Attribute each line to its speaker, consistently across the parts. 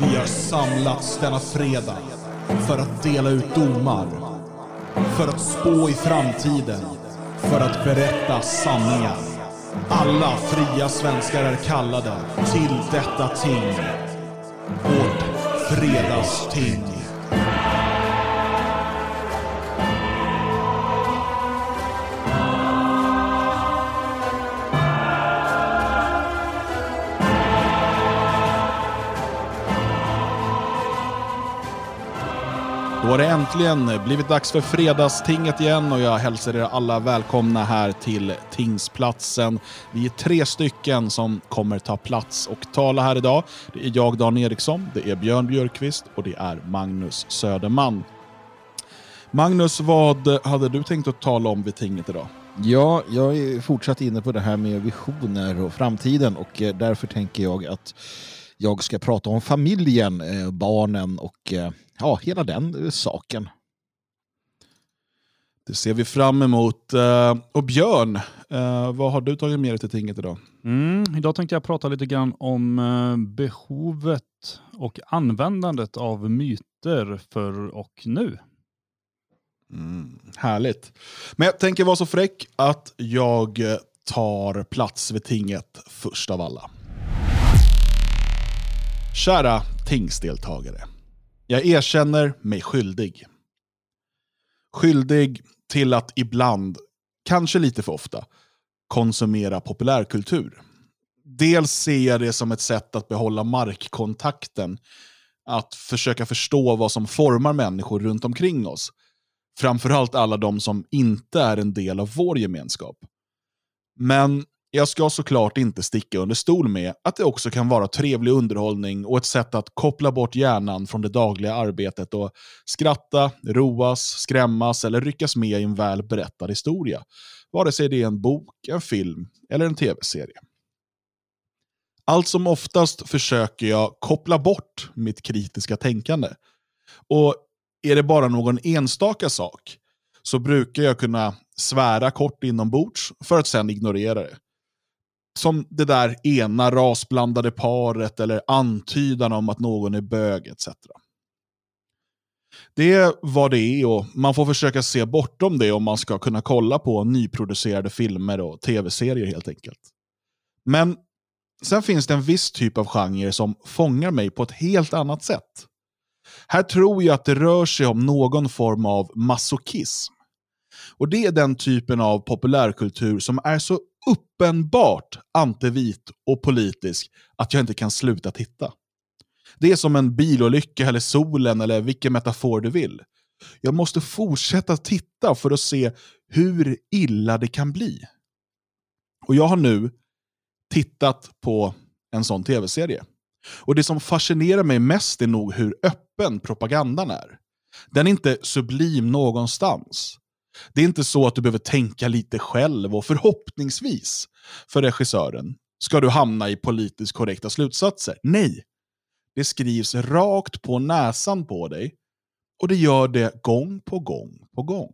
Speaker 1: Vi har samlats denna fredag för att dela ut domar. För att spå i framtiden. För att berätta sanningar. Alla fria svenskar är kallade till detta ting. Vårt fredagsting. Då har det äntligen blivit dags för Fredagstinget igen och jag hälsar er alla välkomna här till Tingsplatsen. Vi är tre stycken som kommer ta plats och tala här idag. Det är jag, Dan Eriksson, det är Björn Björkqvist och det är Magnus Söderman. Magnus, vad hade du tänkt att tala om vid tinget idag?
Speaker 2: Ja, jag är fortsatt inne på det här med visioner och framtiden och eh, därför tänker jag att jag ska prata om familjen, eh, barnen och eh, ja, hela den eh, saken.
Speaker 1: Det ser vi fram emot. Och Björn, vad har du tagit med dig till tinget idag?
Speaker 3: Mm, idag tänkte jag prata lite grann om eh, behovet och användandet av myter för och nu.
Speaker 1: Mm, härligt. Men jag tänker vara så fräck att jag tar plats vid tinget först av alla. Kära tingsdeltagare. Jag erkänner mig skyldig. Skyldig till att ibland, kanske lite för ofta, konsumera populärkultur. Dels ser jag det som ett sätt att behålla markkontakten, att försöka förstå vad som formar människor runt omkring oss. Framförallt alla de som inte är en del av vår gemenskap. Men jag ska såklart inte sticka under stol med att det också kan vara trevlig underhållning och ett sätt att koppla bort hjärnan från det dagliga arbetet och skratta, roas, skrämmas eller ryckas med i en väl berättad historia. Vare sig det är en bok, en film eller en tv-serie. Allt som oftast försöker jag koppla bort mitt kritiska tänkande. Och är det bara någon enstaka sak så brukar jag kunna svära kort inombords för att sen ignorera det som det där ena rasblandade paret eller antydan om att någon är bög etc. Det är vad det är och man får försöka se bortom det om man ska kunna kolla på nyproducerade filmer och tv-serier helt enkelt. Men sen finns det en viss typ av genre som fångar mig på ett helt annat sätt. Här tror jag att det rör sig om någon form av masochism. Och det är den typen av populärkultur som är så uppenbart antivit och politisk att jag inte kan sluta titta. Det är som en bilolycka eller solen eller vilken metafor du vill. Jag måste fortsätta titta för att se hur illa det kan bli. Och jag har nu tittat på en sån tv-serie. Och det som fascinerar mig mest är nog hur öppen propagandan är. Den är inte sublim någonstans. Det är inte så att du behöver tänka lite själv och förhoppningsvis för regissören ska du hamna i politiskt korrekta slutsatser. Nej, det skrivs rakt på näsan på dig och det gör det gång på gång på gång.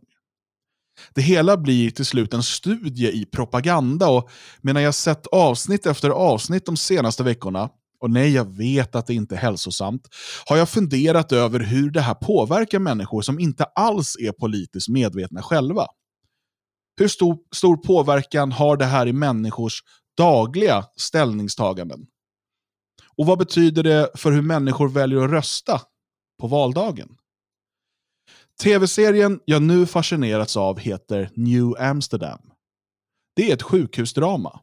Speaker 1: Det hela blir till slut en studie i propaganda och medan jag sett avsnitt efter avsnitt de senaste veckorna och nej, jag vet att det inte är hälsosamt, har jag funderat över hur det här påverkar människor som inte alls är politiskt medvetna själva. Hur stor, stor påverkan har det här i människors dagliga ställningstaganden? Och vad betyder det för hur människor väljer att rösta på valdagen? Tv-serien jag nu fascinerats av heter New Amsterdam. Det är ett sjukhusdrama.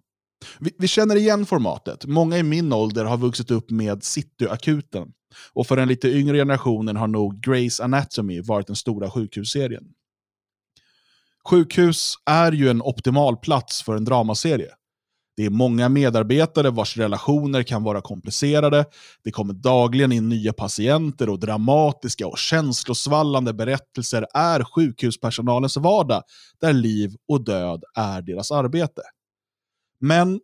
Speaker 1: Vi, vi, känner igen formatet. Många i min ålder har vuxit upp med Cityakuten. Och för den lite yngre generationen har nog Grey's Anatomy varit den stora sjukhusserien. Sjukhus är ju en optimal plats för en dramaserie. Det är många medarbetare vars relationer kan vara komplicerade. Det kommer dagligen in nya patienter och dramatiska och känslosvallande berättelser är sjukhuspersonalens vardag, där liv och död är deras arbete. Men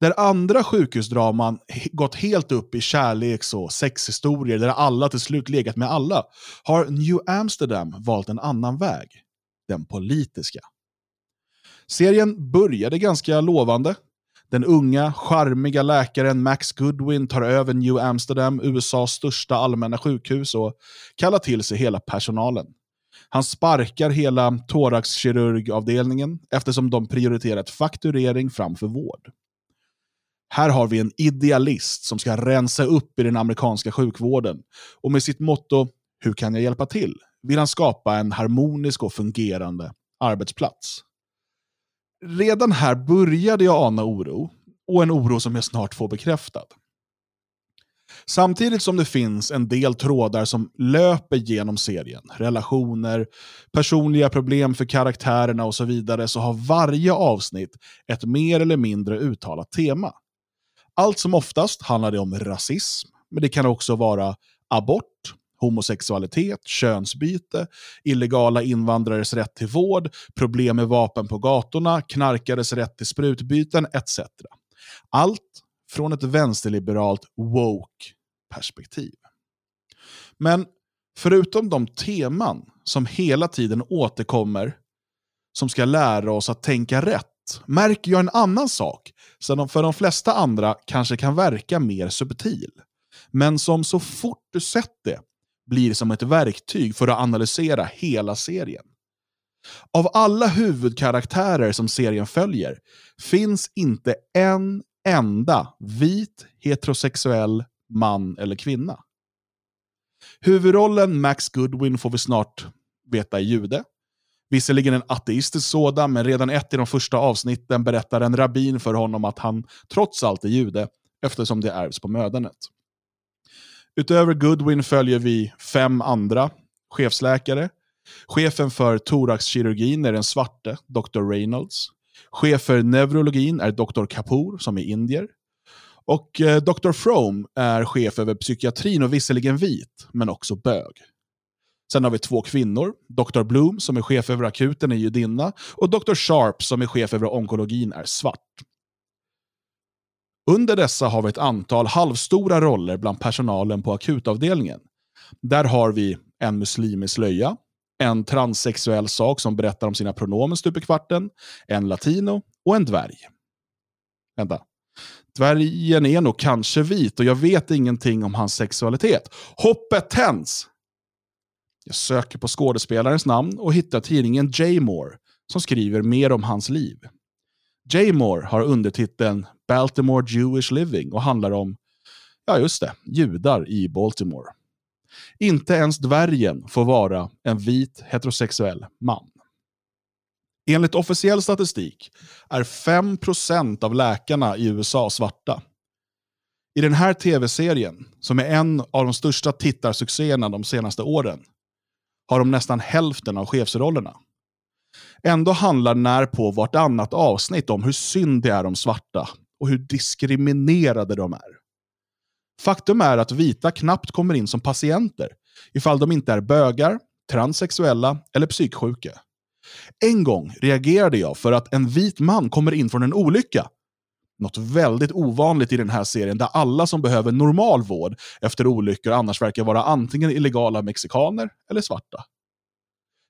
Speaker 1: där andra sjukhusdraman gått helt upp i kärleks och sexhistorier där alla till slut legat med alla, har New Amsterdam valt en annan väg. Den politiska. Serien började ganska lovande. Den unga, charmiga läkaren Max Goodwin tar över New Amsterdam, USAs största allmänna sjukhus och kallar till sig hela personalen. Han sparkar hela thoraxkirurgavdelningen eftersom de prioriterat fakturering framför vård. Här har vi en idealist som ska rensa upp i den amerikanska sjukvården och med sitt motto “Hur kan jag hjälpa till?” vill han skapa en harmonisk och fungerande arbetsplats. Redan här började jag ana oro, och en oro som jag snart får bekräftad. Samtidigt som det finns en del trådar som löper genom serien, relationer, personliga problem för karaktärerna och så vidare, så har varje avsnitt ett mer eller mindre uttalat tema. Allt som oftast handlar det om rasism, men det kan också vara abort, homosexualitet, könsbyte, illegala invandrares rätt till vård, problem med vapen på gatorna, knarkares rätt till sprutbyten etc. Allt från ett vänsterliberalt woke perspektiv. Men förutom de teman som hela tiden återkommer som ska lära oss att tänka rätt, märker jag en annan sak som för de flesta andra kanske kan verka mer subtil. Men som så fort du sett det blir som ett verktyg för att analysera hela serien. Av alla huvudkaraktärer som serien följer finns inte en enda vit heterosexuell man eller kvinna. Huvudrollen Max Goodwin får vi snart veta är jude. Visserligen en ateistisk sådan, men redan ett i de första avsnitten berättar en rabbin för honom att han trots allt är jude, eftersom det ärvs på mödernet. Utöver Goodwin följer vi fem andra chefsläkare. Chefen för thoraxkirurgin är den svarte, Dr. Reynolds. Chef för neurologin är Dr. Kapoor, som är indier. Och eh, Dr. Frome är chef över psykiatrin och visserligen vit, men också bög. Sen har vi två kvinnor. Dr. Bloom, som är chef över akuten, är judinna. Och Dr. Sharp, som är chef över onkologin, är svart. Under dessa har vi ett antal halvstora roller bland personalen på akutavdelningen. Där har vi en muslim i slöja, en transsexuell sak som berättar om sina pronomen stup i kvarten, en latino och en dvärg. Vänta. Dvärgen är nog kanske vit och jag vet ingenting om hans sexualitet. Hoppet tänds! Jag söker på skådespelarens namn och hittar tidningen Jaymore som skriver mer om hans liv. Jaymore har undertiteln Baltimore Jewish Living och handlar om, ja just det, judar i Baltimore. Inte ens dvärgen får vara en vit heterosexuell man. Enligt officiell statistik är 5% av läkarna i USA svarta. I den här tv-serien, som är en av de största tittarsuccéerna de senaste åren, har de nästan hälften av chefsrollerna. Ändå handlar när på vartannat avsnitt om hur synd det är om svarta och hur diskriminerade de är. Faktum är att vita knappt kommer in som patienter ifall de inte är bögar, transsexuella eller psyksjuka. En gång reagerade jag för att en vit man kommer in från en olycka. Något väldigt ovanligt i den här serien där alla som behöver normal vård efter olyckor annars verkar vara antingen illegala mexikaner eller svarta.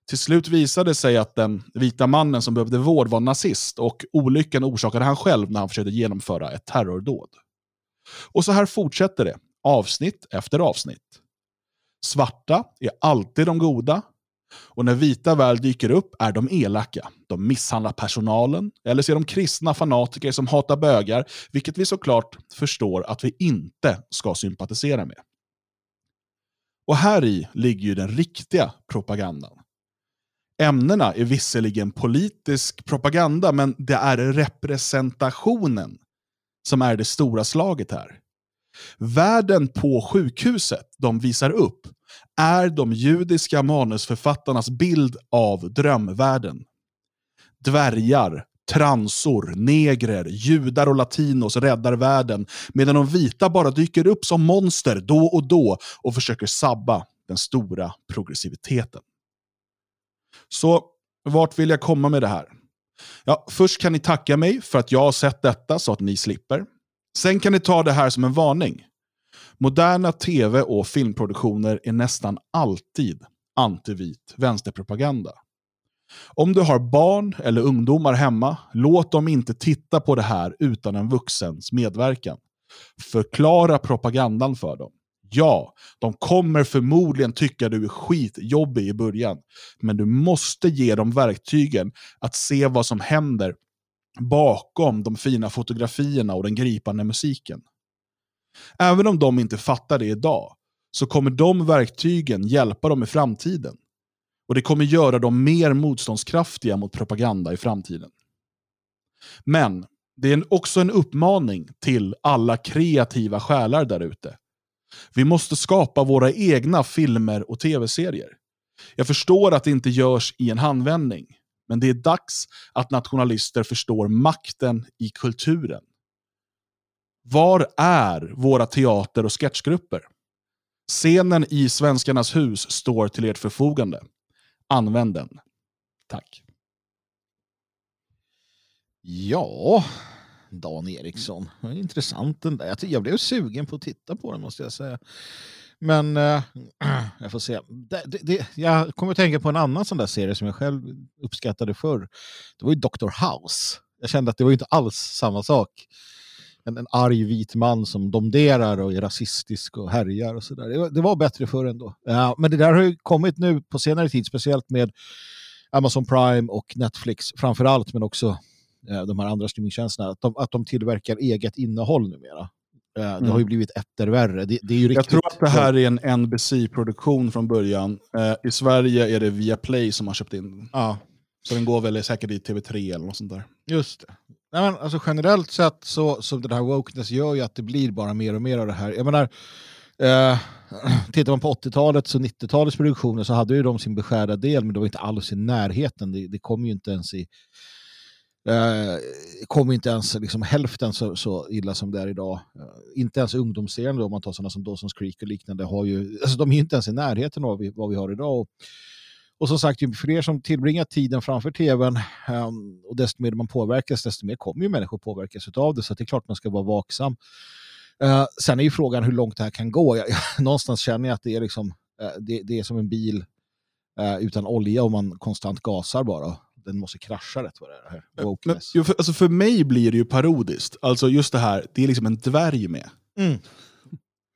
Speaker 1: Till slut visade det sig att den vita mannen som behövde vård var nazist och olyckan orsakade han själv när han försökte genomföra ett terrordåd. Och så här fortsätter det, avsnitt efter avsnitt. Svarta är alltid de goda, och när vita väl dyker upp är de elaka. De misshandlar personalen, eller ser de kristna fanatiker som hatar bögar, vilket vi såklart förstår att vi inte ska sympatisera med. Och här i ligger ju den riktiga propagandan. Ämnena är visserligen politisk propaganda, men det är representationen som är det stora slaget här. Världen på sjukhuset de visar upp är de judiska manusförfattarnas bild av drömvärlden. Dvärgar, transor, negrer, judar och latinos räddar världen medan de vita bara dyker upp som monster då och då och försöker sabba den stora progressiviteten. Så vart vill jag komma med det här? Ja, först kan ni tacka mig för att jag har sett detta så att ni slipper. Sen kan ni ta det här som en varning. Moderna tv och filmproduktioner är nästan alltid antivit vänsterpropaganda. Om du har barn eller ungdomar hemma, låt dem inte titta på det här utan en vuxens medverkan. Förklara propagandan för dem. Ja, de kommer förmodligen tycka du är skitjobbig i början, men du måste ge dem verktygen att se vad som händer bakom de fina fotografierna och den gripande musiken. Även om de inte fattar det idag, så kommer de verktygen hjälpa dem i framtiden. Och det kommer göra dem mer motståndskraftiga mot propaganda i framtiden. Men det är också en uppmaning till alla kreativa själar där ute. Vi måste skapa våra egna filmer och tv-serier. Jag förstår att det inte görs i en handvändning, men det är dags att nationalister förstår makten i kulturen. Var är våra teater och sketchgrupper? Scenen i Svenskarnas hus står till ert förfogande. Använd den. Tack.
Speaker 2: Ja, Dan Eriksson. Intressant den där. Jag blev sugen på att titta på den måste jag säga. Men äh, jag får se. Det, det, det, jag kommer att tänka på en annan sån där serie som jag själv uppskattade förr. Det var ju Dr. House. Jag kände att det var inte alls samma sak. En, en arg vit man som domderar och är rasistisk och härjar och sådär. Det, det var bättre förr ändå. Ja, men det där har ju kommit nu på senare tid, speciellt med Amazon Prime och Netflix framför allt, men också eh, de här andra streamingtjänsterna, att de, att de tillverkar eget innehåll numera. Eh, det
Speaker 1: Mm.
Speaker 2: har ju blivit etter värre. Det, det är ju
Speaker 1: Jag
Speaker 2: riktigt...
Speaker 1: tror att det här är en NBC-produktion från början. Eh, I Sverige är det Viaplay som har köpt in den.
Speaker 2: Ja,
Speaker 1: Så den går väl säkert i TV3 eller något sånt där.
Speaker 2: just det. Nej, men alltså generellt sett så, så den här wokeness gör ju att det blir bara mer och mer av det här. Jag menar, eh, tittar man på 80-talet och 90-talets produktioner så hade ju de sin beskärda del men det var inte alls i närheten. Det, det kom ju inte ens i eh, kom inte ens liksom hälften så, så illa som det är idag. Eh, inte ens ungdomsserien då, om man tar sådana som Dawson's Creek och liknande har ju, alltså de är ju inte ens i närheten av vad vi, vad vi har idag. Och, och som sagt, ju fler som tillbringar tiden framför tvn um, och desto mer man påverkas, desto mer kommer ju människor påverkas av det. Så det är klart man ska vara vaksam. Uh, sen är ju frågan hur långt det här kan gå. Jag, någonstans känner jag att det är, liksom, uh, det, det är som en bil uh, utan olja och man konstant gasar bara. Den måste krascha rätt vad det är.
Speaker 1: Men, för, alltså för mig blir det ju parodiskt. Alltså just det här, det är liksom en dvärg med.
Speaker 2: Mm.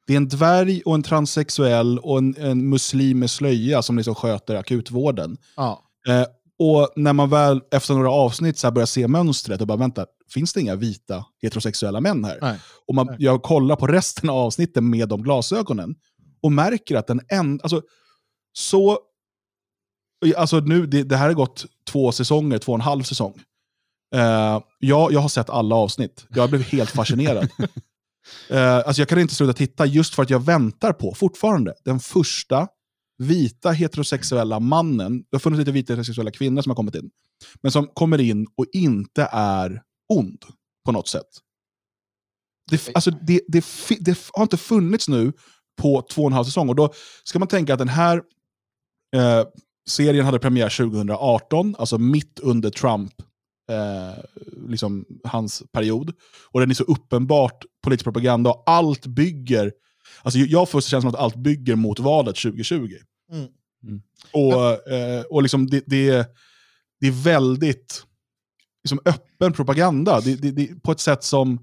Speaker 1: Det är en dvärg och en transsexuell och en, en muslim med slöja som liksom sköter akutvården.
Speaker 2: Ja.
Speaker 1: Eh, och när man väl efter några avsnitt så börjar se mönstret och bara vänta, finns det inga vita heterosexuella män här?
Speaker 2: Nej.
Speaker 1: Och man, jag kollar på resten av avsnitten med de glasögonen och märker att den en, alltså, så... Alltså nu, det, det här har gått två säsonger, två och en halv säsong. Eh, jag, jag har sett alla avsnitt. Jag blev helt fascinerad. Eh, alltså jag kan inte sluta titta just för att jag väntar på, fortfarande, den första vita heterosexuella mannen. Det har funnits lite vita heterosexuella kvinnor som har kommit in. Men som kommer in och inte är ond på något sätt. Det, alltså det, det, det har inte funnits nu på två och en halv säsong. Och då ska man tänka att den här eh, serien hade premiär 2018, alltså mitt under Trump, eh, liksom hans period. Och den är så uppenbart politisk propaganda och allt bygger, alltså jag får känslan att allt bygger mot valet 2020.
Speaker 2: Mm.
Speaker 3: Mm.
Speaker 1: Och, eh, och liksom det, det, det är väldigt liksom öppen propaganda, det, det, det, på ett sätt som,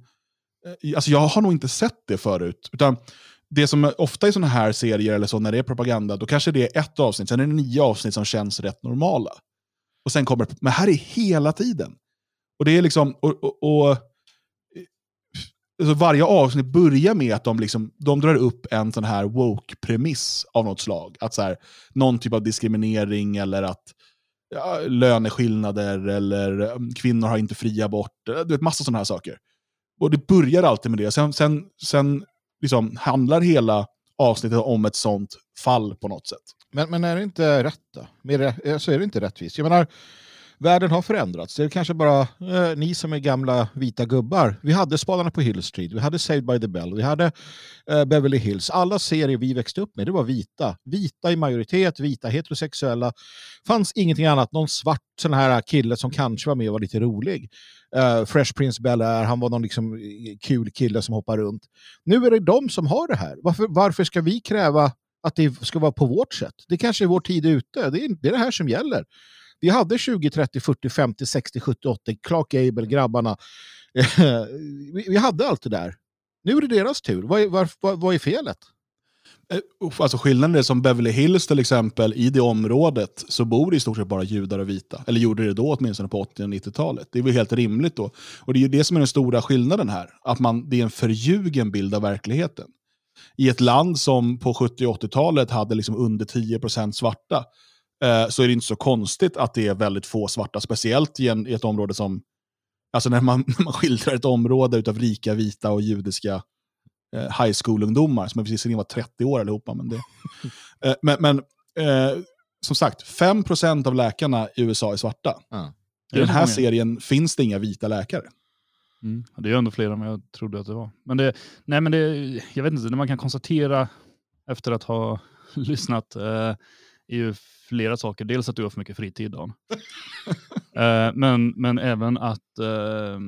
Speaker 1: eh, alltså jag har nog inte sett det förut. Utan det som är ofta i sådana här serier, eller så, när det är propaganda, då kanske det är ett avsnitt, sen är det nio avsnitt som känns rätt normala. Och sen kommer men här är hela tiden. Och det är liksom, och, och, och alltså varje avsnitt börjar med att de, liksom, de drar upp en sån här woke-premiss av något slag. Att så här, någon typ av diskriminering eller att ja, löneskillnader eller um, kvinnor har inte fri abort. Du vet, massa sådana här saker. Och det börjar alltid med det. Sen, sen, sen liksom handlar hela avsnittet om ett sånt fall på något sätt.
Speaker 2: Men, men är det inte rätt då? Mer, eh, så är det inte rättvist. Jag menar, världen har förändrats. Det är kanske bara eh, ni som är gamla vita gubbar. Vi hade Spadarna på Hill Street, vi hade Saved by the Bell, vi hade eh, Beverly Hills. Alla serier vi växte upp med, det var vita. Vita i majoritet, vita heterosexuella. fanns ingenting annat. Någon svart sån här kille som kanske var med och var lite rolig. Eh, Fresh Prince Bel-Air, han var någon liksom eh, kul kille som hoppar runt. Nu är det de som har det här. Varför, varför ska vi kräva att det ska vara på vårt sätt. Det kanske är vår tid ute. Det är det, är det här som gäller. Vi hade 20, 30, 40, 50, 60, 70, 80, Clark Gable, grabbarna. vi, vi hade allt det där. Nu är det deras tur. Vad är, var, vad, vad är felet?
Speaker 1: Eh, alltså skillnaden är som Beverly Hills till exempel, i det området så bor det i stort sett bara judar och vita. Eller gjorde det då åtminstone på 80 och 90-talet. Det är väl helt rimligt då. Och det är ju det som är den stora skillnaden här. Att man, det är en förljugen bild av verkligheten. I ett land som på 70 och 80-talet hade liksom under 10% svarta eh, så är det inte så konstigt att det är väldigt få svarta. Speciellt i, en, i ett område som... Alltså när man, när man skildrar ett område utav rika, vita och judiska eh, high school-ungdomar som visserligen var 30 år allihopa. Men, det, eh, men, men eh, som sagt, 5% av läkarna i USA är svarta.
Speaker 2: Ja.
Speaker 1: I den här serien finns det inga vita läkare.
Speaker 3: Mm. Det är ju ändå fler än jag trodde att det var. Men det, nej men det, jag vet inte, det man kan konstatera efter att ha lyssnat eh, är ju flera saker. Dels att du har för mycket fritid, Dan. eh, men, men även att, eh,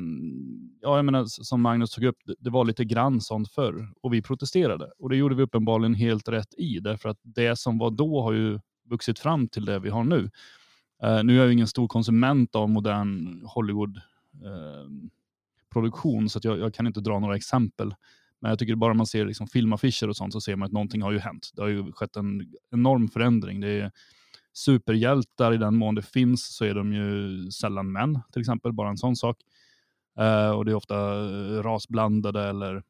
Speaker 3: ja, jag menar, som Magnus tog upp, det, det var lite grann sånt förr och vi protesterade. Och det gjorde vi uppenbarligen helt rätt i, därför att det som var då har ju vuxit fram till det vi har nu. Eh, nu är jag ju ingen stor konsument av modern Hollywood eh, produktion, så att jag, jag kan inte dra några exempel. Men jag tycker bara man ser liksom filmaffischer och sånt så ser man att någonting har ju hänt. Det har ju skett en enorm förändring. Det är superhjältar i den mån det finns så är de ju sällan män, till exempel. Bara en sån sak. Eh, och det är ofta eh, rasblandade eller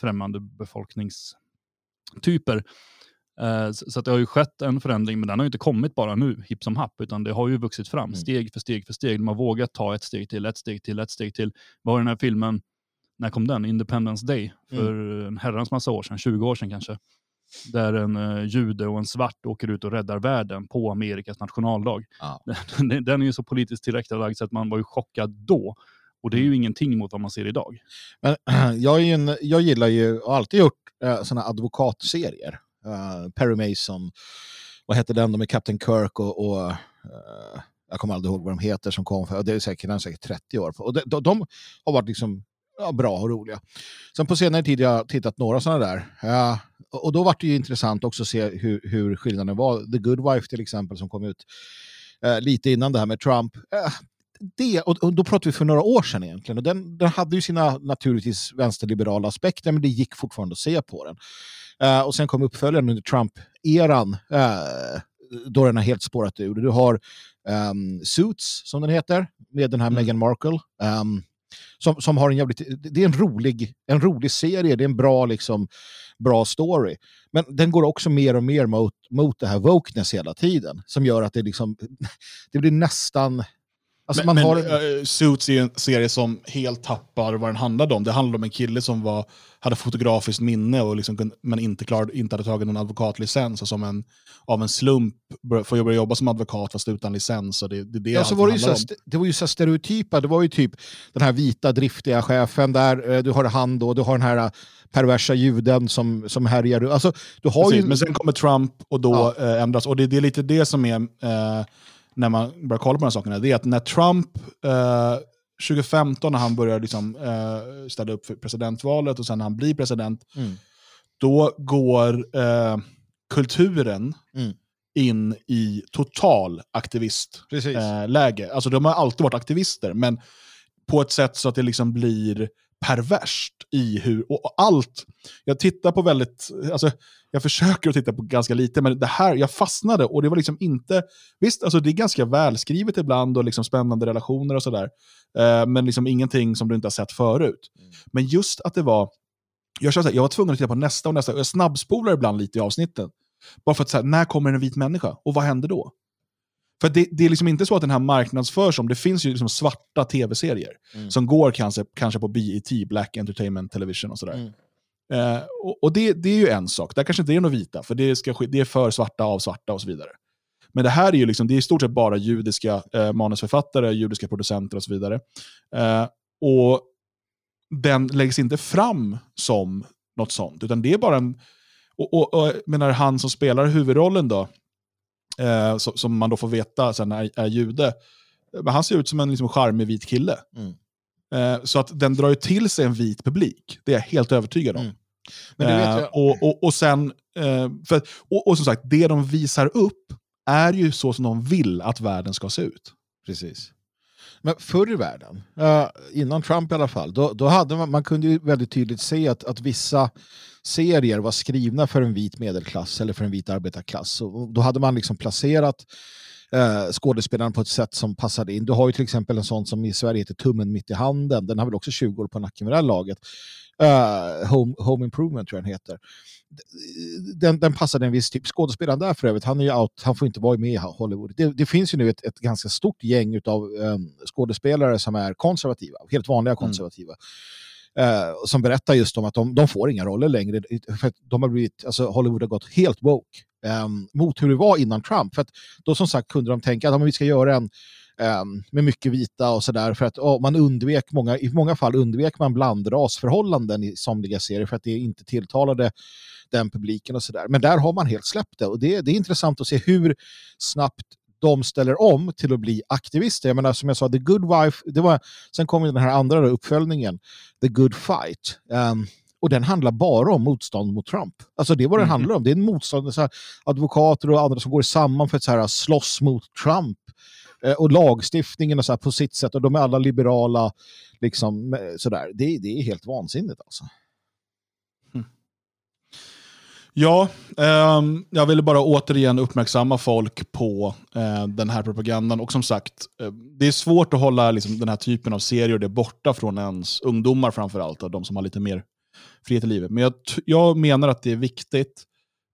Speaker 3: främmande befolkningstyper. Eh, så det har ju skett en förändring, men den har ju inte kommit bara nu, hipp som happ, utan det har ju vuxit fram
Speaker 2: Mm.
Speaker 3: steg för steg för steg. De har vågat ta ett steg till, ett steg till, ett steg till. Vad har den här filmen, när kom den? Independence Day, för en herrans massa år sedan, 20 år sedan kanske. Där en uh, jude och en svart åker ut och räddar världen på Amerikas nationaldag.
Speaker 2: Ja.
Speaker 3: Den, den är ju så politiskt tillrättalagd så att man var ju chockad då. Och det är ju ingenting mot vad man ser idag.
Speaker 2: Men, jag, en, jag gillar ju, och har alltid gjort, uh, sådana advokatserier. Uh, Perry Mason, vad hette den, de är Captain Kirk och, och uh, jag kommer aldrig ihåg vad de heter som kom, för, det är säkert, den är säkert 30 år. Och de, de, de har varit liksom, ja, bra och roliga. Sen på senare tid har jag tittat några sådana där. Ja, och och då var det ju intressant också att se hur, hur skillnaden var. The Good Wife till exempel som kom ut eh, lite innan det här med Trump. Eh, det, och, då pratar vi för några år sedan egentligen. Och den, den hade ju sina naturligtvis vänsterliberala aspekter, men det gick fortfarande att se på den. Eh, och sen kom uppföljaren under Trump-eran, eh, då den har helt spårat ur. Du har ehm, Suits, som den heter, med den här
Speaker 1: Mm.
Speaker 2: Meghan Markle. ehm, som, som har en jävligt, det är en rolig, en rolig serie, det är en bra, liksom, bra story. Men den går också mer och mer mot, mot det här wokeness hela tiden. Som gör att det, liksom, det blir nästan... Alltså
Speaker 1: men
Speaker 2: man har,
Speaker 1: men, eh, Suits är en serie som helt tappar vad den handlade om. Det handlade om en kille som var, hade fotografiskt minne och liksom, men inte, klar, inte hade tagit någon advokatlicens och som en, av en slump får börja jobba som advokat fast utan licens. Och det, det det
Speaker 2: Ja, så var det, ju så, det var ju så stereotypa, det var ju typ den här vita driftiga chefen där, eh, du har han då, du har den här eh, perversa juden som, som härjar. Alltså, du har
Speaker 1: Precis,
Speaker 2: ju...
Speaker 1: Men sen kommer Trump och då eh, ändras. Och det, det är lite det som är, eh, när man börjar kolla på de här sakerna, det är att när Trump eh, 2015 när han börjar liksom, eh, ställa upp för presidentvalet och sen när han blir president,
Speaker 2: Mm.
Speaker 1: då går eh, kulturen
Speaker 2: Mm.
Speaker 1: in i total aktivistläge. Eh, alltså de har alltid varit aktivister, men på ett sätt så att det liksom blir perverst i hur, och och allt, jag tittar på väldigt, alltså jag försöker att titta på ganska lite, men det här, jag fastnade och det var liksom inte, visst, alltså det är ganska välskrivet ibland och liksom spännande relationer och sådär, eh, men liksom ingenting som du inte har sett förut. Men just att det var, jag, kände här, jag var tvungen att titta på nästa och nästa, och jag snabbspolar ibland lite i avsnitten. Bara för att, så här, när kommer en vit människa? Och vad händer då? För det, det är liksom inte så att den här marknadsförs som, det finns ju liksom svarta tv-serier
Speaker 2: Mm.
Speaker 1: som går kanske, kanske på BET, Black Entertainment Television och sådär.
Speaker 2: Mm.
Speaker 1: Eh, och och det, det är ju en sak, där kanske inte är några vita, för det, ska, det är för svarta av svarta och så vidare. Men det här är ju liksom, det är i stort sett bara judiska eh, manusförfattare, judiska producenter och så vidare. Eh, och den läggs inte fram som något sånt, utan det är bara en... Och, och, och menar, han som spelar huvudrollen då, eh, som, som man då får veta sen är, är jude, men han ser ut som en liksom, charmig vit kille.
Speaker 2: Mm.
Speaker 1: Eh, så att den drar ju till sig en vit publik, det är jag helt övertygad om.
Speaker 2: Mm. Men du vet
Speaker 1: Eh,
Speaker 2: ju-
Speaker 1: och, och, och sen, eh, för, och, och som sagt, det de visar upp är ju så som de vill att världen ska se ut.
Speaker 2: Precis. Men förr i världen, uh, innan Trump i alla fall, då, då hade man, man kunde ju väldigt tydligt se att, att vissa serier var skrivna för en vit medelklass eller för en vit arbetarklass. Och då hade man liksom placerat eh, skådespelaren på ett sätt som passade in. Du har ju till exempel en sån som i Sverige heter Tummen mitt i handen. Den har väl också 20 år på nacken med det här laget. Uh, Home, Home Improvement tror jag den heter. Den, den passade en viss typ. Skådespelaren där för övrigt, han, är out, han får inte vara med i Hollywood. Det, det finns ju nu ett, ett ganska stort gäng av um, eh, skådespelare som är konservativa, helt vanliga mm. konservativa. Mm eh, som berättar just om att de, de får inga roller längre. För de har blivit, alltså Hollywood har gått helt woke eh, mot hur det var innan Trump. För att då som sagt kunde de tänka att vi ska göra en eh, med mycket vita och sådär. För att oh, man undvek många, i många fall undvek man blandrasförhållanden i somliga serier för att det inte tilltalade den publiken och sådär. Men där har man helt släppt det och det, det är intressant att se hur snabbt de ställer om till att bli aktivister. Jag menar, som jag sa, The Good Wife, det var, sen kom den här andra uppföljningen, The Good Fight. Um, och den handlar bara om motstånd mot Trump. Alltså det är vad mm. handlar om. Det är en motstånd, så här, advokater och andra som går samman för att så här, slåss mot Trump. Eh, och lagstiftningen och så på sitt sätt. Och de är alla liberala. Liksom, sådär. Det, det är helt vansinnigt alltså.
Speaker 1: Ja, eh, jag ville bara återigen uppmärksamma folk på eh, den här propagandan. Och som sagt, eh, det är svårt att hålla liksom, den här typen av serier det borta från ens ungdomar framförallt. De som har lite mer frihet i livet. Men jag, jag menar att det är viktigt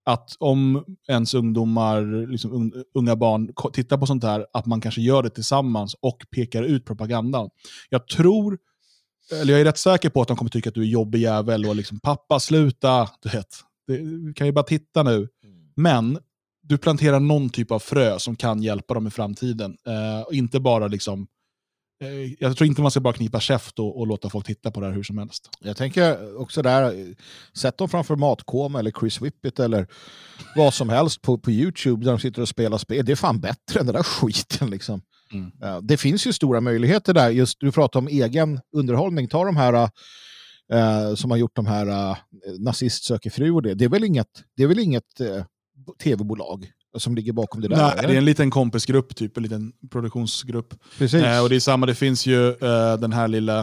Speaker 1: att om ens ungdomar, liksom unga barn, tittar på sånt här, att man kanske gör det tillsammans och pekar ut propagandan. Jag tror, eller jag är rätt säker på att de kommer tycka att du är jobbig jävel och liksom pappa sluta, du vet. Du kan ju bara titta nu. Mm. Men du planterar någon typ av frö som kan hjälpa dem i framtiden. Uh, inte bara liksom Eh, jag tror inte man ska bara knipa käft och, och, låta folk titta på det här hur som helst.
Speaker 2: Jag tänker också där, sätt dem framför Matkoma eller Chris Whippet eller vad som helst på, på YouTube där de sitter och spelar spel. Det är fan bättre än den där skiten. Liksom. Mm. Det finns ju stora möjligheter där. Just Du pratar om egen underhållning. Ta de här uh, som har gjort de här uh, Nazist söker fru och det. Det är väl inget, det är väl inget uh, tv-bolag som ligger bakom det där?
Speaker 1: Nej, eller? det är en liten kompisgrupp, typ en liten produktionsgrupp.
Speaker 2: Precis. Eh,
Speaker 1: och det är samma, det finns ju eh, den här lilla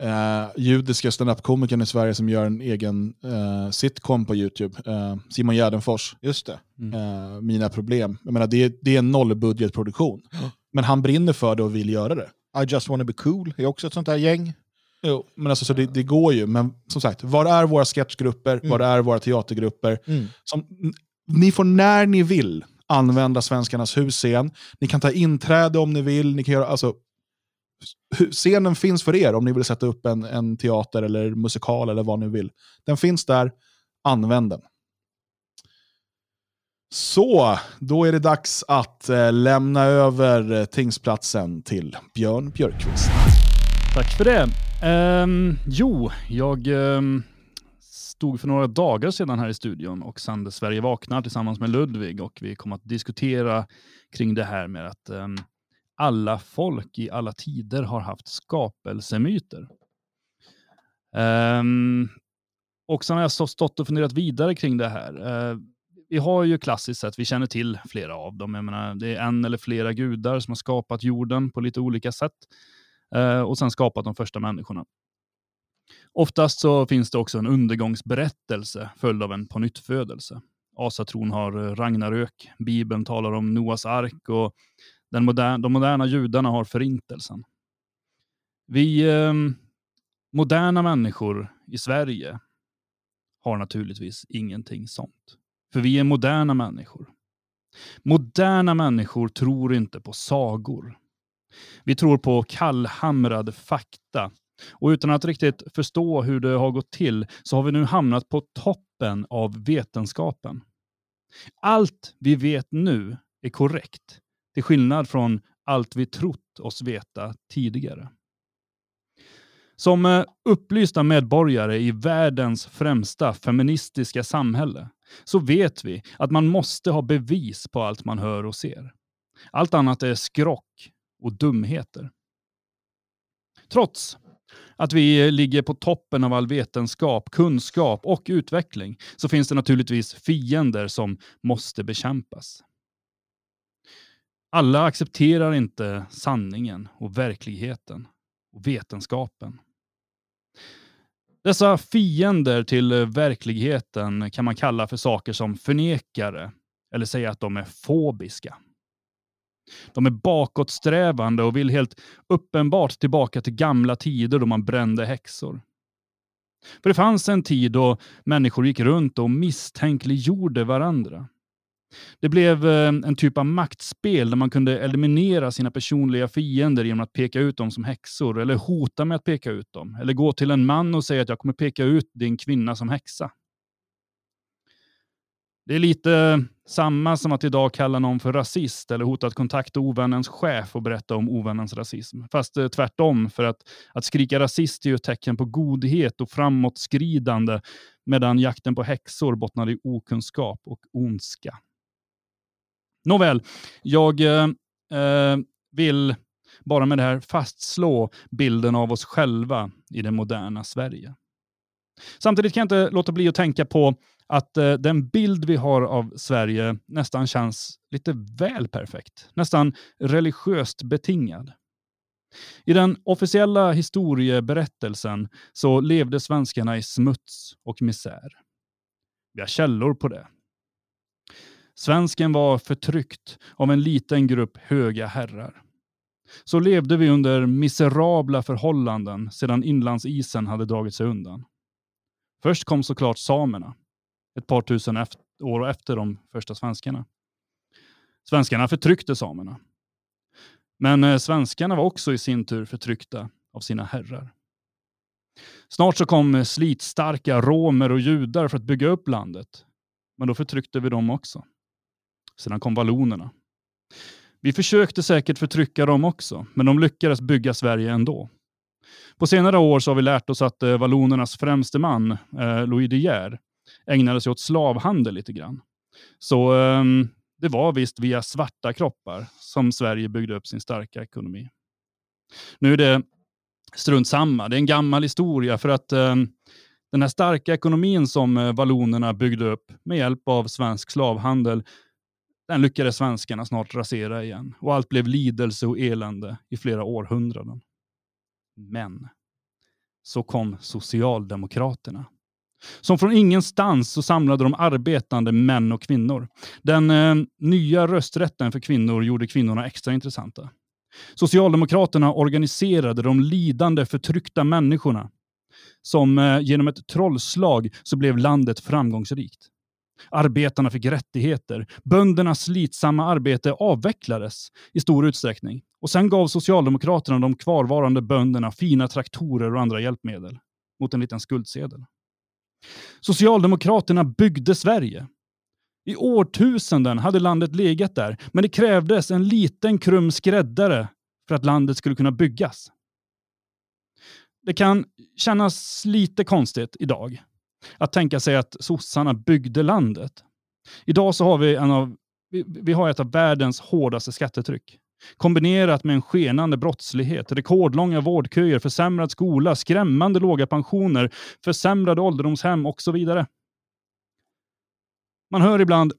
Speaker 1: eh, judiska standup-komikern i Sverige som gör en egen eh, sitcom på YouTube. Eh, Simon Gärdenfors.
Speaker 2: Just det.
Speaker 1: Mm. Eh, Mina problem. Jag menar, det, är, det är en nollbudgetproduktion. Mm. Men han brinner för det och vill göra det.
Speaker 2: I just wanna be cool är också ett sånt där gäng.
Speaker 1: Jo, men alltså, så det, det, går ju. Men som sagt, var är våra sketchgrupper? Mm. Var är våra teatergrupper? Mm. Som ni får när ni vill använda Svenskarnas husscen. Ni kan ta inträde om ni vill. Ni kan göra, alltså, scenen finns för er om ni vill sätta upp en, en teater eller musikal eller vad ni vill. Den finns där, använd den. Så, då är det dags att eh, lämna över eh, tingsplatsen till Björn Björkqvist.
Speaker 3: Tack för det. Um, jo, jag um, stod för några dagar sedan här i studion och sände Sverige vaknar tillsammans med Ludvig och vi kom att diskutera kring det här med att um, alla folk i alla tider har haft skapelsemyter. Um, och sen har jag stått och funderat vidare kring det här. Uh, vi har ju klassiskt sett, vi känner till flera av dem. Jag menar, det är en eller flera gudar som har skapat jorden på lite olika sätt uh, Eh, och sen skapat de första människorna. Oftast så finns det också en undergångsberättelse följd av en pånyttfödelse. Asatron har eh, Ragnarök, Bibeln talar om Noas ark och den moder de moderna judarna har förintelsen. Vi eh, moderna människor i Sverige har naturligtvis ingenting sånt. För vi är moderna människor. Moderna människor tror inte på sagor. Vi tror på kallhamrad fakta och utan att riktigt förstå hur det har gått till så har vi nu hamnat på toppen av vetenskapen. Allt vi vet nu är korrekt, till skillnad från allt vi trott oss veta tidigare. Som eh, upplysta medborgare i världens främsta feministiska samhälle så vet vi att man måste ha bevis på allt man hör och ser. Allt annat är skrock och dumheter. Trots att vi ligger på toppen av all vetenskap, kunskap och utveckling, så finns det naturligtvis fiender som måste bekämpas. Alla accepterar inte sanningen och verkligheten och vetenskapen. Dessa fiender till verkligheten kan man kalla för saker som förnekare eller säga att de är fobiska. De är bakåtsträvande och vill helt uppenbart tillbaka till gamla tider då man brände häxor. För det fanns en tid då människor gick runt och misstänkliggjorde varandra. Det blev eh, en typ av maktspel där man kunde eliminera sina personliga fiender genom att peka ut dem som häxor, eller hota med att peka ut dem, eller gå till en man och säga att jag kommer peka ut din kvinna som häxa. Det är lite samma som att idag kalla någon för rasist eller hota att kontakta ovännens chef och berätta om ovännens rasism. Fast eh, tvärtom, för att, att skrika rasist är ju ett tecken på godhet och framåtskridande, medan jakten på häxor bottnar i okunskap och ondska. Nåväl, jag eh, eh vill bara med det här fastslå bilden av oss själva i det moderna Sverige. Samtidigt kan jag inte låta bli att tänka på att eh, den bild vi har av Sverige nästan känns lite väl perfekt. Nästan religiöst betingad. I den officiella historieberättelsen så levde svenskarna i smuts och misär. Vi har källor på det. Svensken var förtryckt av en liten grupp höga herrar. Så levde vi under miserabla förhållanden sedan inlandsisen hade dragit sig undan. Först kom såklart samerna, ett par tusen efter, år efter de första svenskarna. Svenskarna förtryckte samerna. Men eh, svenskarna var också i sin tur förtryckta av sina herrar. Snart så kom eh, slitstarka romer och judar för att bygga upp landet. Men då förtryckte vi dem också. Sedan kom vallonerna. Vi försökte säkert förtrycka dem också, men de lyckades bygga Sverige ändå. På senare år så har vi lärt oss att eh, vallonernas främste man, eh, Louis De Geer, ägnade sig åt slavhandel lite grann. Så eh, det var visst via svarta kroppar som Sverige byggde upp sin starka ekonomi. Nu är det strunt samma. Det är en gammal historia för att eh, den här starka ekonomin som eh, vallonerna byggde upp med hjälp av svensk slavhandel den lyckades svenskarna snart rasera igen och allt blev lidelse och elände i flera århundraden. Men så kom Socialdemokraterna. Som från ingenstans så samlade de arbetande män och kvinnor. Den eh, nya rösträtten för kvinnor gjorde kvinnorna extra intressanta. Socialdemokraterna organiserade de lidande, förtryckta människorna. Som eh, genom ett trollslag så blev landet framgångsrikt. Arbetarna fick rättigheter. Böndernas slitsamma arbete avvecklades i stor utsträckning. Och sen gav Socialdemokraterna de kvarvarande bönderna fina traktorer och andra hjälpmedel mot en liten skuldsedel. Socialdemokraterna byggde Sverige. I årtusenden hade landet legat där, men det krävdes en liten krum skräddare för att landet skulle kunna byggas. Det kan kännas lite konstigt idag att tänka sig att sossarna byggde landet. Idag så har vi, en av, vi, har ett av världens hårdaste skattetryck. Kombinerat med en skenande brottslighet, rekordlånga vårdköer, försämrad skola, skrämmande låga pensioner, försämrade ålderdomshem och så vidare. Man hör ibland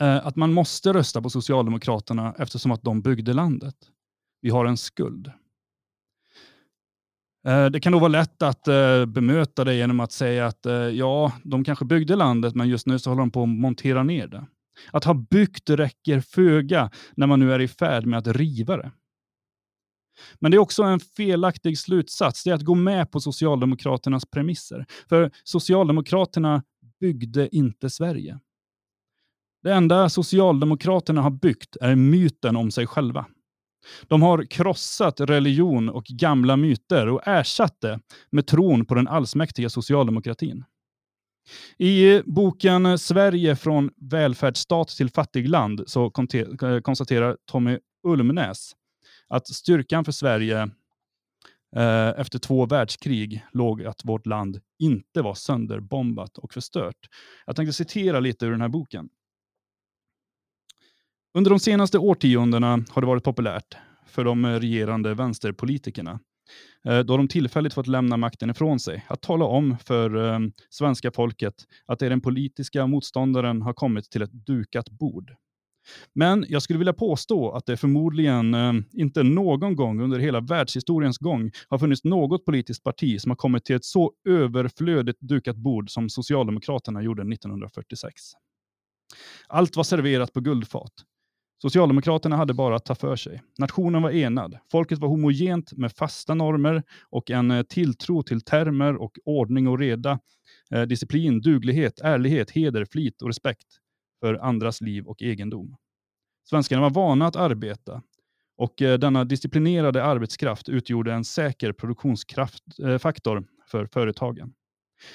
Speaker 3: eh, att man måste rösta på Socialdemokraterna eftersom att de byggde landet. Vi har en skuld. Eh, det kan då vara lätt att eh, bemöta det genom att säga att eh, ja, de kanske byggde landet, men just nu så håller de på att montera ner det. Att ha byggt räcker föga när man nu är i färd med att riva det. Men det är också en felaktig slutsats, det är att gå med på Socialdemokraternas premisser. För Socialdemokraterna byggde inte Sverige. Det enda Socialdemokraterna har byggt är myten om sig själva. De har krossat religion och gamla myter och ersatt det med tron på den allsmäktiga socialdemokratin. I boken Sverige från välfärdsstat till fattigland så eh, konstaterar Tommy Ulmnäs att styrkan för Sverige eh, efter två världskrig låg att vårt land inte var sönderbombat och förstört. Jag tänkte citera lite ur den här boken. Under de senaste årtiondena har det varit populärt för de regerande vänsterpolitikerna, eh, då de tillfälligt fått lämna makten ifrån sig, att tala om för eh, svenska folket att det den politiska motståndaren har kommit till ett dukat bord. Men jag skulle vilja påstå att det förmodligen eh, inte någon gång under hela världshistoriens gång har funnits något politiskt parti som har kommit till ett så överflödigt dukat bord som Socialdemokraterna gjorde 1946. Allt var serverat på guldfat. Socialdemokraterna hade bara att ta för sig. Nationen var enad. Folket var homogent med fasta normer och en eh, tilltro till termer och ordning och reda, eh, disciplin, duglighet, ärlighet, heder, flit och respekt för andras liv och egendom. Svenskarna var vana att arbeta och eh, denna disciplinerade arbetskraft utgjorde en säker produktionsfaktor eh, för företagen.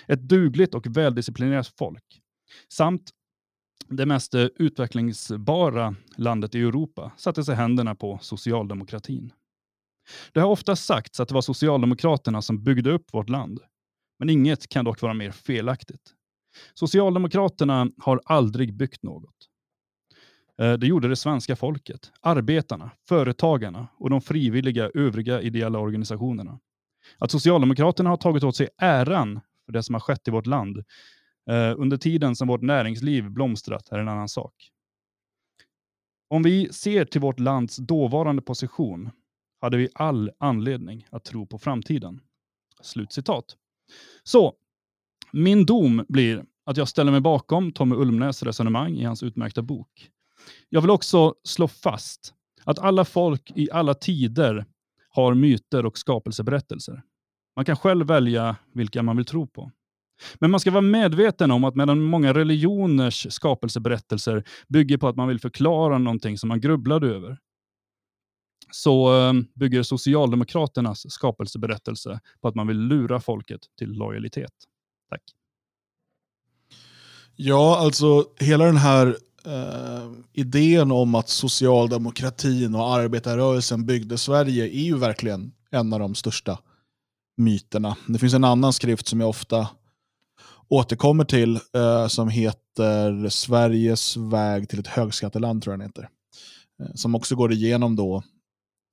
Speaker 3: Ett dugligt och väldisciplinerat folk samt det mest eh, utvecklingsbara landet i Europa satte sig händerna på socialdemokratin. Det har ofta sagts att det var Socialdemokraterna som byggde upp vårt land. Men inget kan dock vara mer felaktigt. Socialdemokraterna har aldrig byggt något. Eh, det gjorde det svenska folket, arbetarna, företagarna och de frivilliga övriga ideella organisationerna. Att Socialdemokraterna har tagit åt sig äran för det som har skett i vårt land Eh, under tiden som vårt näringsliv blomstrat är en annan sak. Om vi ser till vårt lands dåvarande position hade vi all anledning att tro på framtiden. Slutcitat. Så, min dom blir att jag ställer mig bakom Tommy Ulmnäs resonemang i hans utmärkta bok. Jag vill också slå fast att alla folk i alla tider har myter och skapelseberättelser. Man kan själv välja vilka man vill tro på. Men man ska vara medveten om att medan många religioners skapelseberättelser bygger på att man vill förklara någonting som man grubblade över, så ehm, bygger Socialdemokraternas skapelseberättelse på att man vill lura folket till lojalitet. Tack.
Speaker 1: Ja, alltså hela den här eh, idén om att socialdemokratin och arbetarrörelsen byggde Sverige är ju verkligen en av de största myterna. Det finns en annan skrift som jag ofta återkommer till eh, som heter Sveriges väg till ett högskatteland, tror jag den heter. Eh, som också går igenom då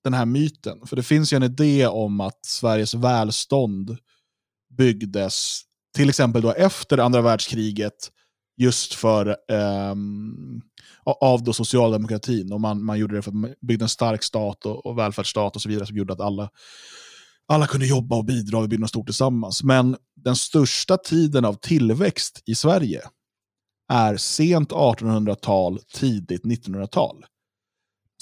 Speaker 1: den här myten. För det finns ju en idé om att Sveriges välstånd byggdes till exempel då efter andra världskriget just för eh, av då socialdemokratin. Och man, man gjorde det för att man byggde en stark stat och, och välfärdsstat och så vidare som gjorde att alla alla kunde jobba och bidra och bygga något stort tillsammans. Men den största tiden av tillväxt i Sverige är sent 1800-tal, tidigt 1900-tal.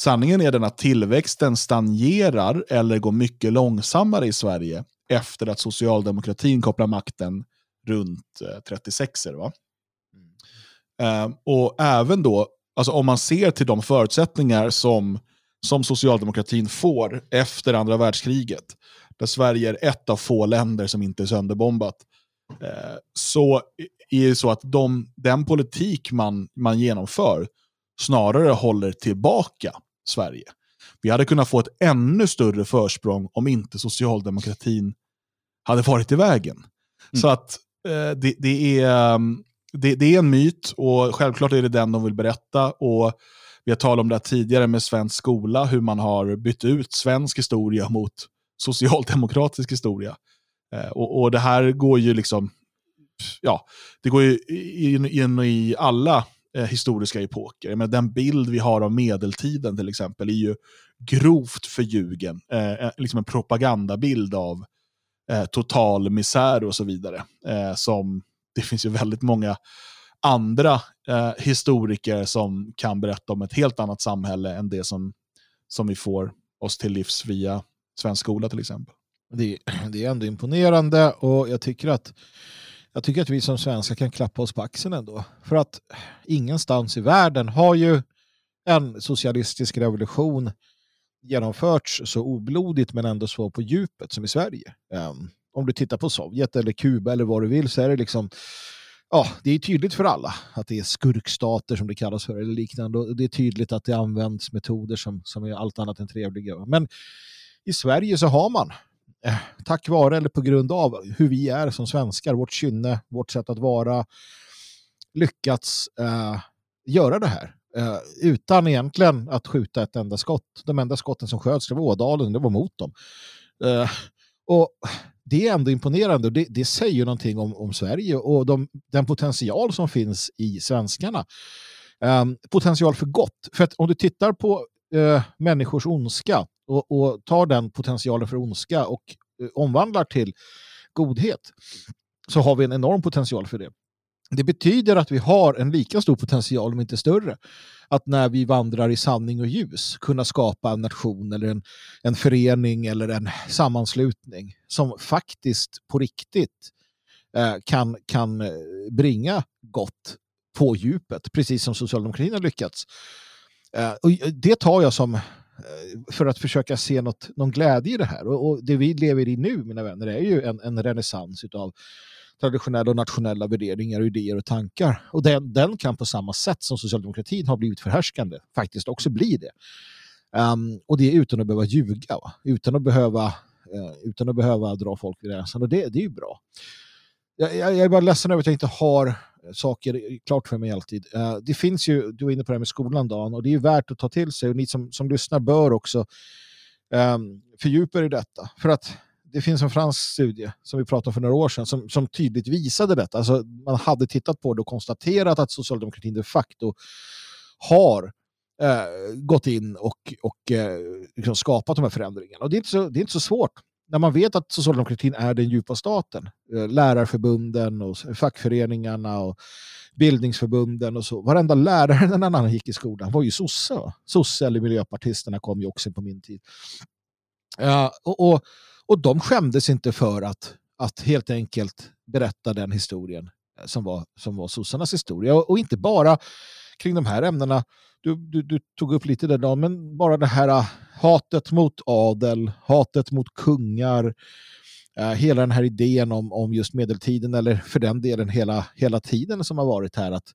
Speaker 1: Sanningen är den att tillväxten stagnerar eller går mycket långsammare i Sverige efter att socialdemokratin kopplar makten runt 36. Eh, va? Mm. Uh, och även då, alltså om man ser till de förutsättningar som, som socialdemokratin får efter andra världskriget, där Sverige är ett av få länder som inte är sönderbombat, eh, så är det så att de, den politik man, man genomför snarare håller tillbaka Sverige. Vi hade kunnat få ett ännu större försprång om inte socialdemokratin hade varit i vägen. Mm. Så att eh, det, det, är, mm, det, det, är en myt och självklart är det den de vill berätta. Och Vi har talat om det tidigare med svensk skola, hur man har bytt ut svensk historia mot socialdemokratisk historia. Eh, och, och, det här går ju liksom, ja, det går ju in, in i alla eh, historiska epoker. Men den bild vi har av medeltiden till exempel är ju grovt förljugen. Eh, eh, liksom en propagandabild av eh, total misär och så vidare. Eh, som det finns ju väldigt många andra eh, historiker som kan berätta om ett helt annat samhälle än det som, som vi får oss till livs via svensk skola till exempel.
Speaker 2: Det, det är ändå imponerande och jag tycker att jag tycker att vi som svenskar kan klappa oss på axeln ändå. För att ingenstans i världen har ju en socialistisk revolution genomförts så oblodigt men ändå så på djupet som i Sverige. Um, om du tittar på Sovjet eller Kuba eller vad du vill så är det liksom ja, det är tydligt för alla att det är skurkstater som det kallas för eller liknande och det är tydligt att det används metoder som, som är allt annat än trevliga. Men i Sverige så har man, eh, tack vare eller på grund av hur vi är som svenskar, vårt kynne, vårt sätt att vara, lyckats eh, göra det här. Eh, utan egentligen att skjuta ett enda skott. De enda skotten som sköts det var Ådalen, det var mot dem. Eh, och det är ändå imponerande och det, det säger ju någonting om, om Sverige och de, den potential som finns i svenskarna. Um, potential för gott. För att om du tittar på eh, människors ondska och, och tar den potentialen för ondska och eh, omvandlar till godhet så har vi en enorm potential för det. Det betyder att vi har en lika stor potential, om inte större, att när vi vandrar i sanning och ljus kunna skapa en nation eller en, en förening eller en sammanslutning som faktiskt på riktigt eh, kan, kan eh, bringa gott på djupet, precis som socialdemokratin har lyckats. Eh, och eh, det tar jag som eh, för att försöka se något, någon glädje i det här. Och, och det vi lever i nu, mina vänner, är ju en, en renässans av traditionella och nationella värderingar, idéer och tankar. Och den, den kan på samma sätt som socialdemokratin har blivit förhärskande faktiskt också bli det. Um, och det utan att behöva ljuga, va? utan att behöva, uh, utan att behöva dra folk i näsan. Och det, det är ju bra. Jag, jag, jag, är bara ledsen över att jag inte har eh, saker klart för mig alltid. Uh, det finns ju, du var inne på det här med skolan Dan, och det är värt att ta till sig och ni som, som lyssnar bör också um, fördjupa er i detta. För att det finns en fransk studie som vi pratade om för några år sedan som, som tydligt visade detta. Alltså, man hade tittat på det och konstaterat att socialdemokratin de facto har eh, gått in och, och eh, liksom skapat de här förändringarna. Och det är, inte så, det är inte så svårt när man vet att socialdemokratin är den djupa staten. Eh, lärarförbunden och fackföreningarna och bildningsförbunden och så. Varenda lärare när han annan gick i skolan var ju sosse. Sosse eller miljöpartisterna kom ju också på min tid. Uh, och, och och de skämdes inte för att, att helt enkelt berätta den historien eh, som var, som var sossarnas historia. Och, och inte bara kring de här ämnena. Du, du, du, tog upp lite där, men bara det här äh, hatet mot adel, hatet mot kungar, eh, hela den här idén om, om just medeltiden, eller för den delen hela, hela tiden som har varit här, att,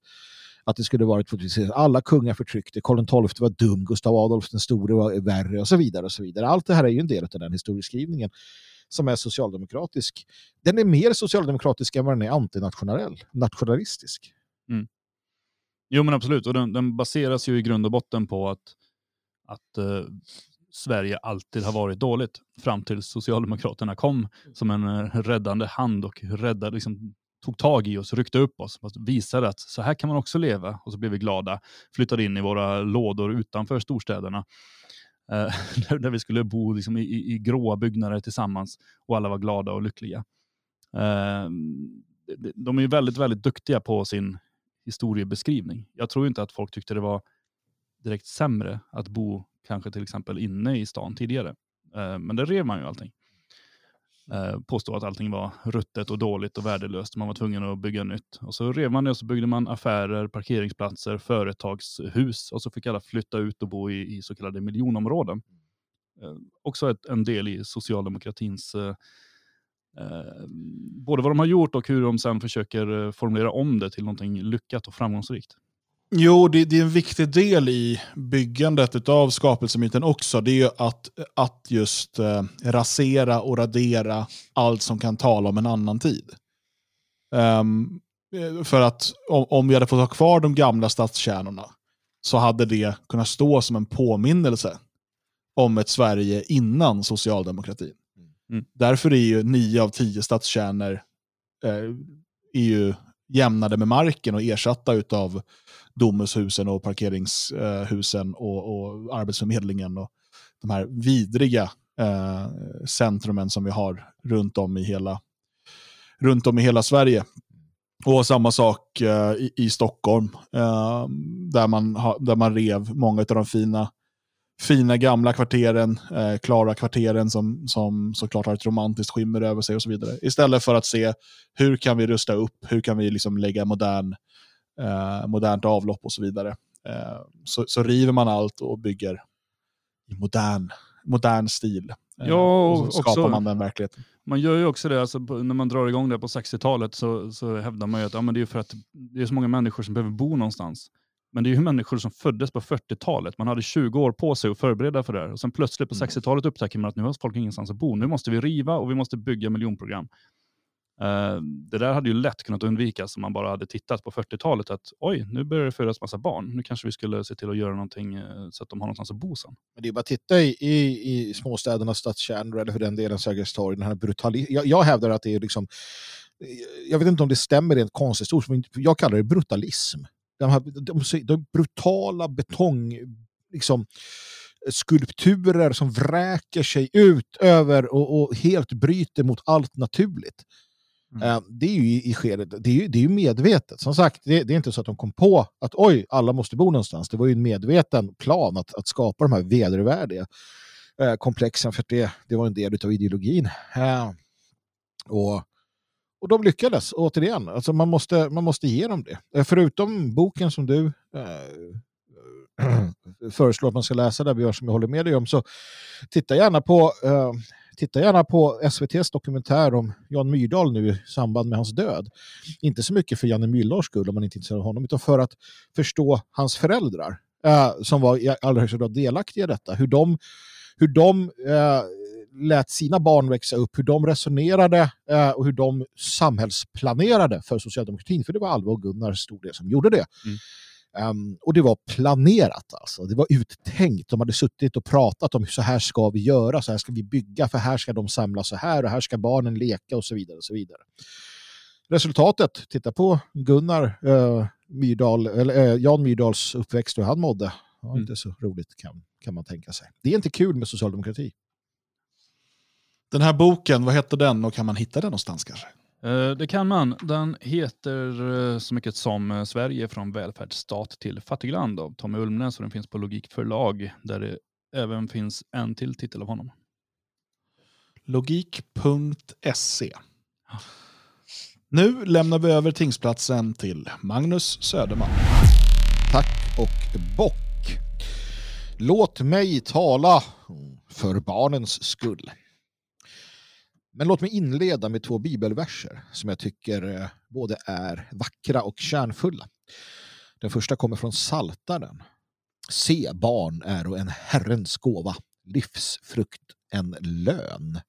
Speaker 2: att det skulle varit alla kungar förtryckte, Karl XII var dum, Gustav Adolf den store var värre och så vidare. och så vidare. Allt det här är ju en del av den historieskrivningen som är socialdemokratisk. Den är mer socialdemokratisk än vad den är antinationell, nationalistisk.
Speaker 3: Mm. Jo men absolut, och den, den, baseras ju i grund och botten på att, att uh, Sverige alltid har varit dåligt fram till Socialdemokraterna kom som en uh, räddande hand och räddade, liksom, tog tag i oss, ryckte upp oss, visade att så här kan man också leva. Och så blev vi glada, flyttade in i våra lådor utanför storstäderna. Eh, där vi skulle bo liksom, i, i gråa byggnader tillsammans och alla var glada och lyckliga. Eh, de är väldigt, väldigt duktiga på sin historiebeskrivning. Jag tror inte att folk tyckte det var direkt sämre att bo kanske till exempel inne i stan tidigare. Eh, men det rev man ju allting eh, påstå att allting var ruttet och dåligt och värdelöst. Man var tvungen att bygga nytt. Och så rev man det och så byggde man affärer, parkeringsplatser, företagshus och så fick alla flytta ut och bo i, i så kallade miljonområden. Eh, också ett, en del i socialdemokratins eh, eh, både vad de har gjort och hur de sen försöker eh, formulera om det till någonting lyckat och framgångsrikt.
Speaker 1: Jo, det, det, är en viktig del i byggandet av skapelsemyten också. Det är ju att, att just eh, rasera och radera allt som kan tala om en annan tid. Um, för att om, om vi hade fått ha kvar de gamla stadskärnorna så hade det kunnat stå som en påminnelse om ett Sverige innan socialdemokratin. Mm. Därför är ju nio av tio stadskärnor eh, är ju jämnade med marken och ersatta av Domushusen och parkeringshusen och, och Arbetsförmedlingen och de här vidriga eh, centrumen som vi har runt om i hela, runt om i hela Sverige. Och samma sak eh, i, i, Stockholm, eh, där, man ha, där man rev många av de fina, fina gamla kvarteren, eh, klara kvarteren som, som såklart har ett romantiskt skimmer över sig och så vidare. Istället för att se hur kan vi rusta upp, hur kan vi liksom lägga modern eh, modernt avlopp och så vidare. Eh, så, så, river man allt och bygger i modern, modern stil.
Speaker 3: Eh, ja,
Speaker 1: och, och så skapar också, man den verkligheten.
Speaker 3: Man gör ju också det, alltså, när man drar igång det på 60-talet så, så hävdar man ju att ja, men det är för att det är så många människor som behöver bo någonstans. Men det är ju människor som föddes på 40-talet. Man hade 20 år på sig att förbereda för det här. Och sen plötsligt på 60-talet mm. upptäcker man att nu har folk ingenstans att bo. Nu måste vi riva och vi måste bygga miljonprogram. Uh, det där hade ju lätt kunnat undvikas om man bara hade tittat på 40-talet att oj, nu börjar det födas massa barn. Nu kanske vi skulle se till att göra någonting uh, så att de har någonstans att bo sen.
Speaker 2: Men det är bara att titta i, i, i småstädernas stadskärnor eller för den delen Sergels torg. Den här brutalism. Jag, jag hävdar att det är liksom, jag vet inte om det stämmer rent konsthistoriskt, men jag kallar det brutalism. De, här, de, de brutala betong... Liksom, skulpturer som vräker sig ut över och, och helt bryter mot allt naturligt. Mm. Eh, det är ju i skedet, det är ju, det är ju medvetet. Som sagt, det, det, är inte så att de kom på att oj, alla måste bo någonstans. Det var ju en medveten plan att, att skapa de här vedervärdiga eh, komplexen för det, det var en del av ideologin. Eh, och, och de lyckades, återigen. Alltså man, måste, man måste ge dem det. Eh, förutom boken som du eh, föreslår att man ska läsa där, Björn, som jag håller med dig om, så titta gärna på, uh, titta gärna på SVTs dokumentär om Jan Myrdal nu i samband med hans död. Inte så mycket för Janne Myrdals skull, om man inte är intresserad av honom, utan för att förstå hans föräldrar, uh, som var i allra högsta grad delaktiga i detta. Hur de, hur de lät sina barn växa upp, hur de resonerade och hur de samhällsplanerade för socialdemokratin. För det var Alva och Gunnar stor del som gjorde det. Mm. Um, och det var planerat alltså. Det var uttänkt. De hade suttit och pratat om så här ska vi göra, så här ska vi bygga, för här ska de samlas så här och här ska barnen leka och så vidare. Och så vidare. Resultatet, titta på Gunnar uh, Myrdal, eller, uh, Jan Myrdals uppväxt och hur han mådde. Ja, mm. Inte så roligt kan, kan man tänka sig. Det är inte kul med socialdemokrati.
Speaker 1: Den här boken, vad heter den och kan man hitta den någonstans kanske?
Speaker 3: Eh, det kan man. Den heter eh, så mycket som eh, Sverige från välfärdsstat till fattigland av Tommy Ulmnäs och den finns på Logik förlag där det även finns en till titel av honom.
Speaker 1: Logik.se Nu lämnar vi över tingsplatsen till Magnus Söderman.
Speaker 2: Tack och bock. Låt mig tala för barnens skull. Men låt mig inleda med två bibelverser som jag tycker eh, både är vackra och kärnfulla. Den första kommer från Saltaren. Se, barn är en Herrens gåva, livsfrukt en lön.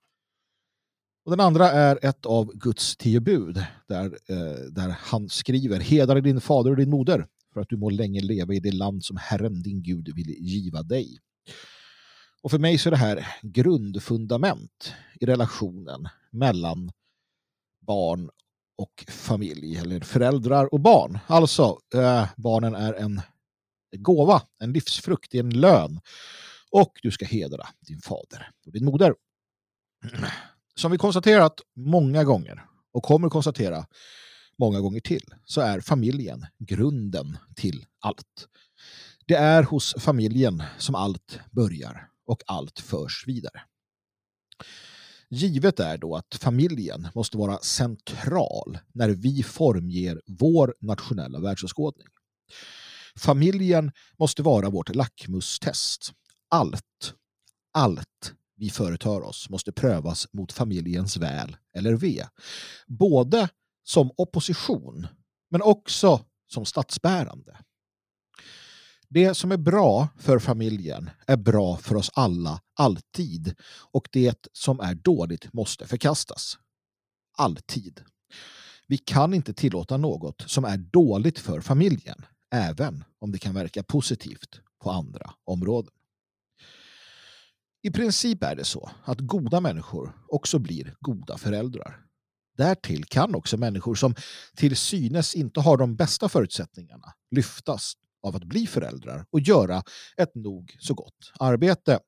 Speaker 2: Och den andra är ett av Guds tio bud där, eh, där han skriver Hedare din fader och din moder för att du må länge leva i det land som Herren din Gud vill giva dig. Och för mig så är det här grundfundament i relationen mellan barn och familj, eller föräldrar och barn. Alltså, eh, barnen är en gåva, en livsfrukt, en lön. Och du ska hedra din fader och din moder. Som vi konstaterat många gånger och kommer konstatera många gånger till så är familjen grunden till allt. Det är hos familjen som allt börjar och allt förs vidare. Givet är då att familjen måste vara central när vi formger vår nationella världsåskådning. Familjen måste vara vårt lackmustest. Allt, allt vi företar oss måste prövas mot familjens väl eller ve. Både som opposition men också som statsbärande. Det som är bra för familjen är bra för oss alla, alltid. Och det som är dåligt måste förkastas. Alltid. Vi kan inte tillåta något som är dåligt för familjen, även om det kan verka positivt på andra områden. I princip är det så att goda människor också blir goda föräldrar. Därtill kan också människor som till synes inte har de bästa förutsättningarna lyftas av att bli föräldrar och göra ett nog så gott arbete.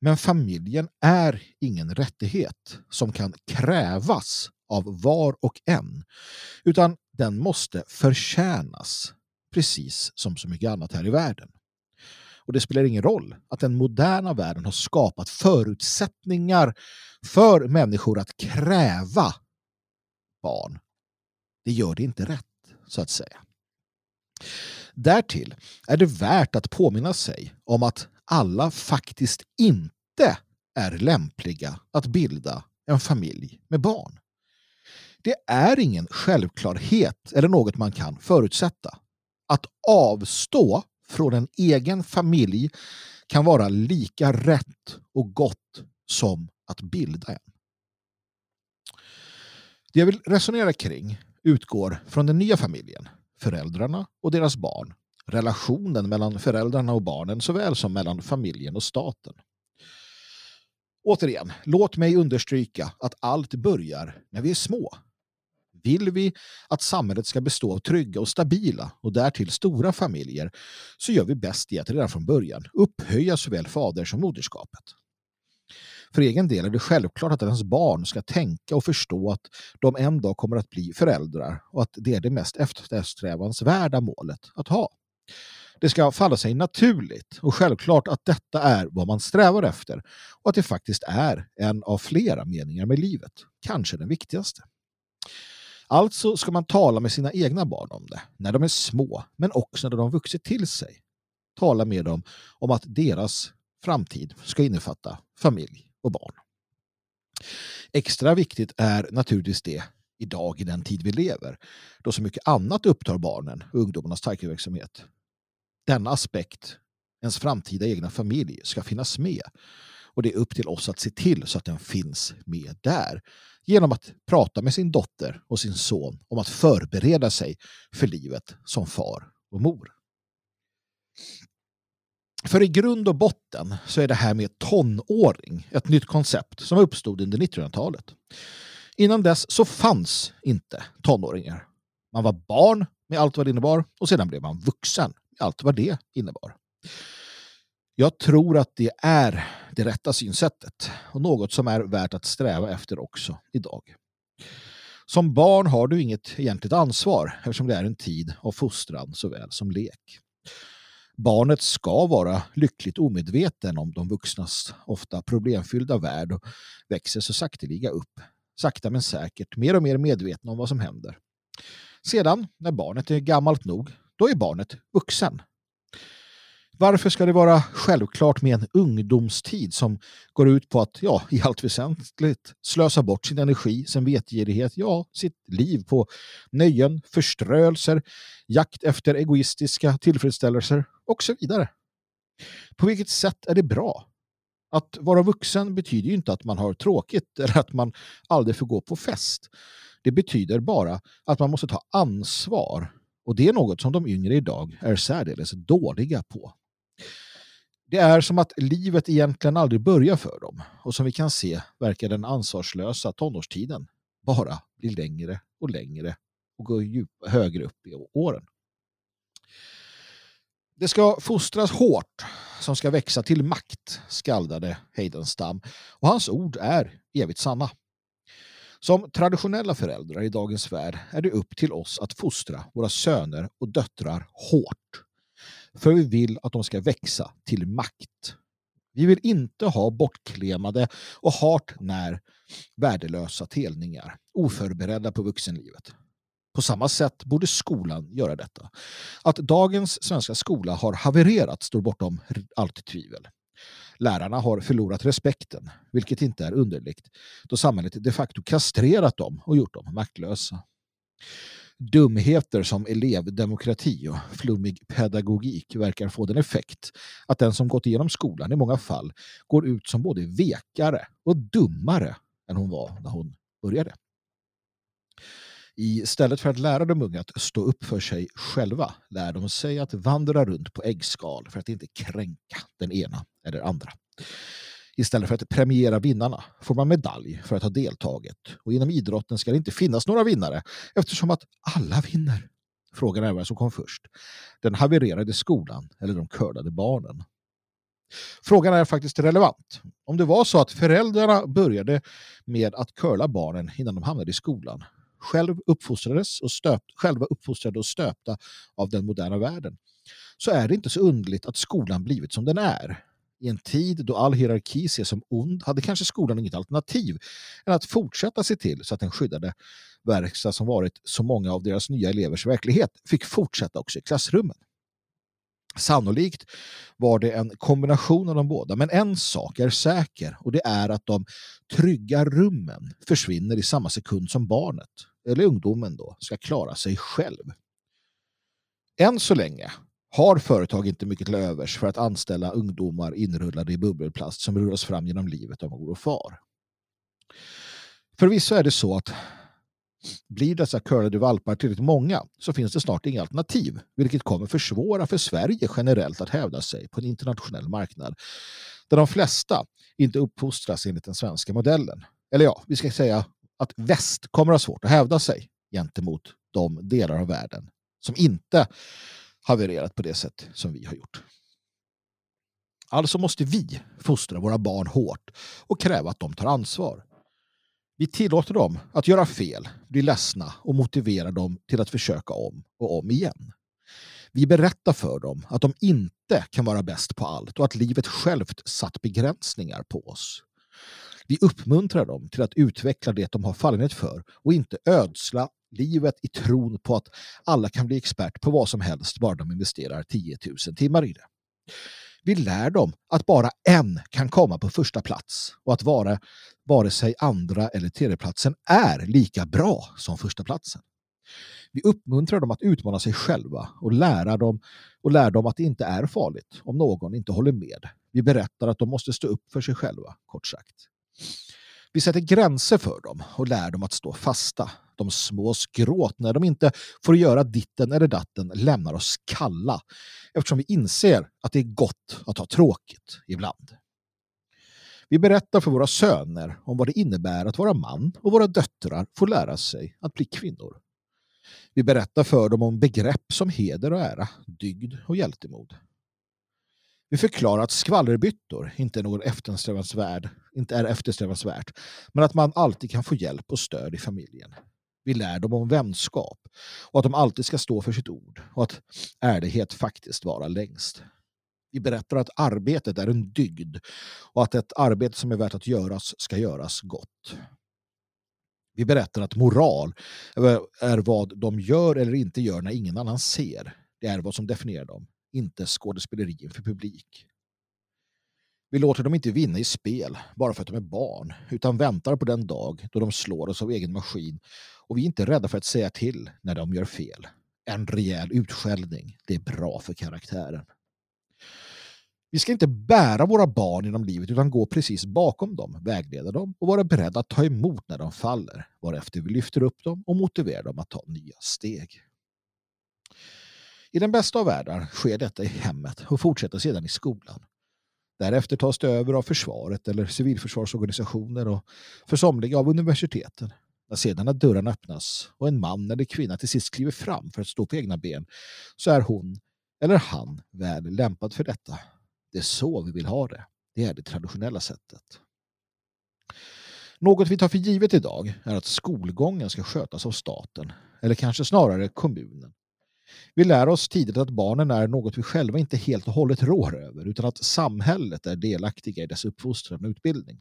Speaker 2: Men familjen är ingen rättighet som kan krävas av var och en, utan den måste förtjänas, precis som så mycket annat här i världen. Och det spelar ingen roll att den moderna världen har skapat förutsättningar för människor att kräva barn. Det gör det inte rätt, så att säga. Därtill är det värt att påminna sig om att alla faktiskt inte är lämpliga att bilda en familj med barn. Det är ingen självklarhet eller något man kan förutsätta. Att avstå från en egen familj kan vara lika rätt och gott som att bilda en. Det jag vill resonera kring utgår från den nya familjen föräldrarna och deras barn, relationen mellan föräldrarna och barnen såväl som mellan familjen och staten. Återigen, låt mig understryka att allt börjar när vi är små. Vill vi att samhället ska bestå av trygga och stabila och därtill stora familjer så gör vi bäst i att redan från början upphöja såväl fader som moderskapet. För egen del är det självklart att ens barn ska tänka och förstå att de en dag kommer att bli föräldrar och att det är det mest eftersträvansvärda målet att ha. Det ska falla sig naturligt och självklart att detta är vad man strävar efter och att det faktiskt är en av flera meningar med livet, kanske den viktigaste. Alltså ska man tala med sina egna barn om det, när de är små, men också när de vuxit till sig. Tala med dem om att deras framtid ska innefatta familj och barn. Extra viktigt är naturligtvis det idag i den tid vi lever, då så mycket annat upptar barnen och ungdomarnas tankeverksamhet. Denna aspekt, ens framtida egna familj, ska finnas med. Och det är upp till oss att se till så att den finns med där. Genom att prata med sin dotter och sin son om att förbereda sig för livet som far och mor. För i grund och botten så är det här med tonåring ett nytt koncept som uppstod under 1900-talet. Innan dess så fanns inte tonåringar. Man var barn med allt vad det innebar och sedan blev man vuxen med allt vad det innebar. Jag tror att det är det rätta synsättet och något som är värt att sträva efter också idag. Som barn har du inget egentligt ansvar eftersom det är en tid av fostran såväl som lek. Barnet ska vara lyckligt omedveten om de vuxnas ofta problemfyllda värld och växer så sakteliga upp. Sakta men säkert, mer och mer medvetna om vad som händer. Sedan, när barnet är gammalt nog, då är barnet vuxen. Varför ska det vara självklart med en ungdomstid som går ut på att, ja, i allt väsentligt slösa bort sin energi, sin vetgirighet, ja, sitt liv på nöjen, förströelser, jakt efter egoistiska tillfredsställelser och så vidare. På vilket sätt är det bra? Att vara vuxen betyder ju inte att man har tråkigt eller att man aldrig får gå på fest. Det betyder bara att man måste ta ansvar och det är något som de yngre idag är särdeles dåliga på. Det är som att livet egentligen aldrig börjar för dem och som vi kan se verkar den ansvarslösa tonårstiden bara bli längre och längre och gå djup, högre upp i åren. Det ska fostras hårt som ska växa till makt, skaldade Heidenstam och hans ord är evigt sanna. Som traditionella föräldrar i dagens värld är det upp till oss att fostra våra söner och döttrar hårt. För vi vill att de ska växa till makt. Vi vill inte ha bortklemade och hart när värdelösa telningar, oförberedda på vuxenlivet. På samma sätt borde skolan göra detta. Att dagens svenska skola har havererat står bortom allt tvivel. Lärarna har förlorat respekten, vilket inte är underligt då samhället de facto kastrerat dem och gjort dem maktlösa. Dumheter som elevdemokrati och flummig pedagogik verkar få den effekt att den som gått igenom skolan i många fall går ut som både vekare och dummare än hon var när hon började. Istället för att lära de unga att stå upp för sig själva lär de sig att vandra runt på äggskal för att inte kränka den ena eller andra. Istället för att premiera vinnarna får man medalj för att ha deltagit. Och inom idrotten ska det inte finnas några vinnare eftersom att alla vinner. Frågan är vem som kom först. Den havererade skolan eller de kördade barnen. Frågan är faktiskt relevant. Om det var så att föräldrarna började med att curla barnen innan de hamnade i skolan, själv uppfostrades och stöpt, själva uppfostrade och stöpta av den moderna världen, så är det inte så underligt att skolan blivit som den är. I en tid då all hierarki ses som ond hade kanske skolan inget alternativ än att fortsätta se till så att den skyddade verkstad som varit så många av deras nya elevers verklighet fick fortsätta också i klassrummen. Sannolikt var det en kombination av de båda, men en sak är säker och det är att de trygga rummen försvinner i samma sekund som barnet, eller ungdomen då, ska klara sig själv. Än så länge har företag inte mycket till övers för att anställa ungdomar inrullade i bubbelplast som rullas fram genom livet av mor och far. Förvisso är det så att blir dessa curlade valpar tillräckligt många så finns det snart inga alternativ, vilket kommer försvåra för Sverige generellt att hävda sig på en internationell marknad där de flesta inte uppfostras enligt den svenska modellen. Eller ja, vi ska säga att väst kommer att ha svårt att hävda sig gentemot de delar av världen som inte havererat på det sätt som vi har gjort. Alltså måste vi fostra våra barn hårt och kräva att de tar ansvar. Vi tillåter dem att göra fel, bli ledsna och motiverar dem till att försöka om och om igen. Vi berättar för dem att de inte kan vara bäst på allt och att livet självt satt begränsningar på oss. Vi uppmuntrar dem till att utveckla det de har fallenhet för och inte ödsla livet i tron på att alla kan bli expert på vad som helst bara de investerar 10 000 timmar i det. Vi lär dem att bara en kan komma på första plats och att vara vare sig andra eller tredjeplatsen är lika bra som första platsen. Vi uppmuntrar dem att utmana sig själva och lära dem och lär dem att det inte är farligt om någon inte håller med. Vi berättar att de måste stå upp för sig själva, kort sagt. Vi sätter gränser för dem och lär dem att stå fasta. De smås gråt när de inte får göra ditten eller datten lämnar oss kalla eftersom vi inser att det är gott att ha tråkigt ibland. Vi berättar för våra söner om vad det innebär att vara man och våra döttrar får lära sig att bli kvinnor. Vi berättar för dem om begrepp som heder och ära, dygd och hjältemod. Vi förklarar att skvallerbyttor inte är någon eftersträvansvärd, inte är eftersträvansvärt, men att man alltid kan få hjälp och stöd i familjen. Vi lär dem om vänskap och att de alltid ska stå för sitt ord och att ärlighet faktiskt vara längst. Vi berättar att arbetet är en dygd och att ett arbete som är värt att göras ska göras gott. Vi berättar att moral är vad de gör eller inte gör när ingen annan ser. Det är vad som definierar dem, inte skådespeleri inför publik. Vi låter dem inte vinna i spel bara för att de är barn, utan väntar på den dag då de slår oss av egen maskin och vi är inte rädda för att säga till när de gör fel. En rejäl utskällning, det är bra för karaktären. Vi ska inte bära våra barn genom livet utan gå precis bakom dem, vägleda dem och vara beredda att ta emot när de faller, varefter vi lyfter upp dem och motiverar dem att ta nya steg. I den bästa av världar sker detta i hemmet och fortsätter sedan i skolan. Därefter tas det över av försvaret eller civilförsvarsorganisationer och för somliga av universiteten. När sedan när dörren öppnas och en man eller kvinna till sist kliver fram för att stå på egna ben så är hon eller han väl lämpad för detta. Det är så vi vill ha det. Det är det traditionella sättet. Något vi tar för givet idag är att skolgången ska skötas av staten, eller kanske snarare kommunen. Vi lär oss tidigt att barnen är något vi själva inte helt och hållet rår över, utan att samhället är delaktiga i dess uppfostran och utbildning.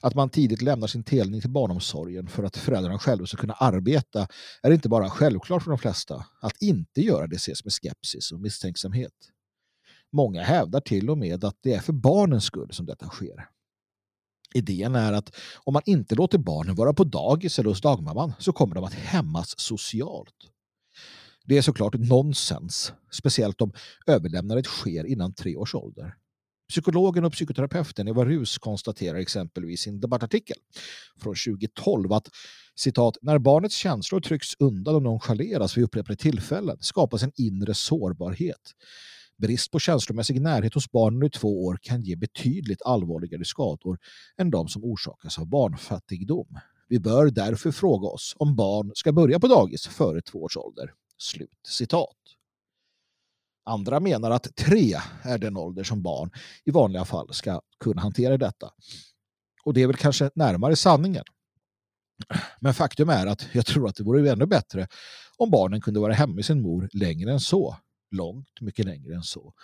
Speaker 2: Att man tidigt lämnar sin telning till barnomsorgen för att föräldrarna själva ska kunna arbeta är inte bara självklart för de flesta. Att inte göra det ses med skepsis och misstänksamhet. Många hävdar till och med att det är för barnens skull som detta sker. Idén är att om man inte låter barnen vara på dagis eller hos dagmamman så kommer de att hämmas socialt. Det är såklart nonsens, speciellt om överlämnandet sker innan tre års ålder. Psykologen och psykoterapeuten Eva Rus konstaterar exempelvis i en debattartikel från 2012 att citat, när barnets känslor trycks undan och nonchaleras vid upprepade tillfällen skapas en inre sårbarhet. Brist på känslomässig närhet hos barnen i två år kan ge betydligt allvarligare skador än de som orsakas av barnfattigdom. Vi bör därför fråga oss om barn ska börja på dagis före två års ålder. Slut citat. Andra menar att tre är den ålder som barn i vanliga fall ska kunna hantera detta. Och det är väl kanske närmare sanningen. Men faktum är att jag tror att det vore ännu bättre om barnen kunde vara hemma med sin mor längre än så. Långt mycket längre än så.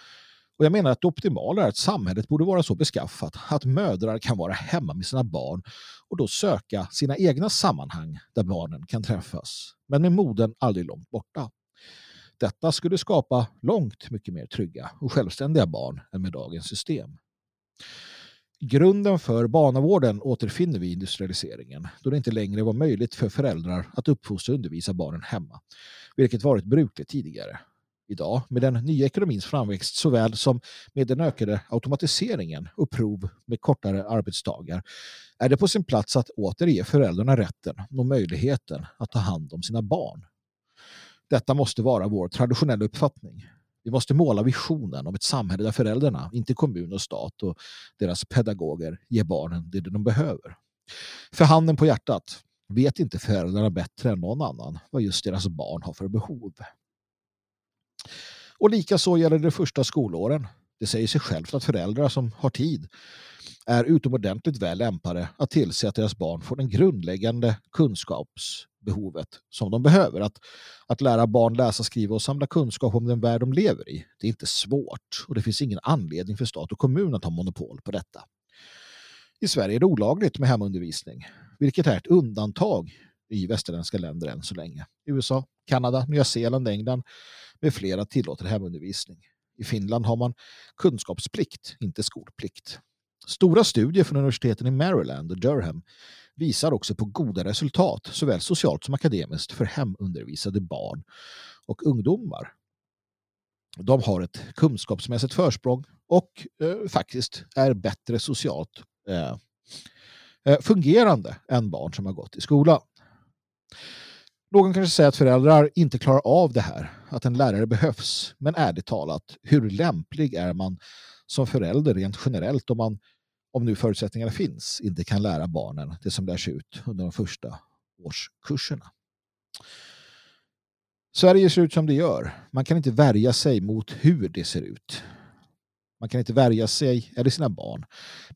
Speaker 2: Och jag menar att det optimala är att samhället borde vara så beskaffat att mödrar kan vara hemma med sina barn och då söka sina egna sammanhang där barnen kan träffas. Men med moden aldrig långt borta. Detta skulle skapa långt mycket mer trygga och självständiga barn än med dagens system. Grunden för barnavården återfinner vi i industrialiseringen då det inte längre var möjligt för föräldrar att uppfostra och undervisa barnen hemma, vilket varit brukligt tidigare. Idag, med den nya ekonomins framväxt såväl som med den ökade automatiseringen och prov med kortare arbetsdagar, är det på sin plats att återge föräldrarna rätten och möjligheten att ta hand om sina barn. Detta måste vara vår traditionella uppfattning. Vi måste måla visionen om ett samhälle där föräldrarna, inte kommun och stat och deras pedagoger, ger barnen det de behöver. För handen på hjärtat, vet inte föräldrarna bättre än någon annan vad just deras barn har för behov. Och likaså gäller det första skolåren. Det säger sig självt att föräldrar som har tid är utomordentligt väl lämpade att tillse att deras barn får den grundläggande kunskapsbehovet som de behöver. Att, att lära barn läsa, skriva och samla kunskap om den värld de lever i. Det är inte svårt och det finns ingen anledning för stat och kommun att ha monopol på detta. I Sverige är det olagligt med hemundervisning, vilket är ett undantag i västerländska länder än så länge. USA, Kanada, Nya Zeeland, England med flera tillåter hemundervisning. I Finland har man kunskapsplikt, inte skolplikt. Stora studier från universiteten i Maryland och Durham visar också på goda resultat, såväl socialt som akademiskt, för hemundervisade barn och ungdomar. De har ett kunskapsmässigt försprång och eh, faktiskt är bättre socialt eh, eh fungerande än barn som har gått i skola. Någon kanske säger att föräldrar inte klarar av det här, att en lärare behövs. Men ärligt talat, hur lämplig är man som förälder rent generellt om man, om nu förutsättningarna finns, inte kan lära barnen det som lärs ut under de första årskurserna? Sverige ser ut som det gör. Man kan inte värja sig mot hur det ser ut. Man kan inte värja sig eller sina barn.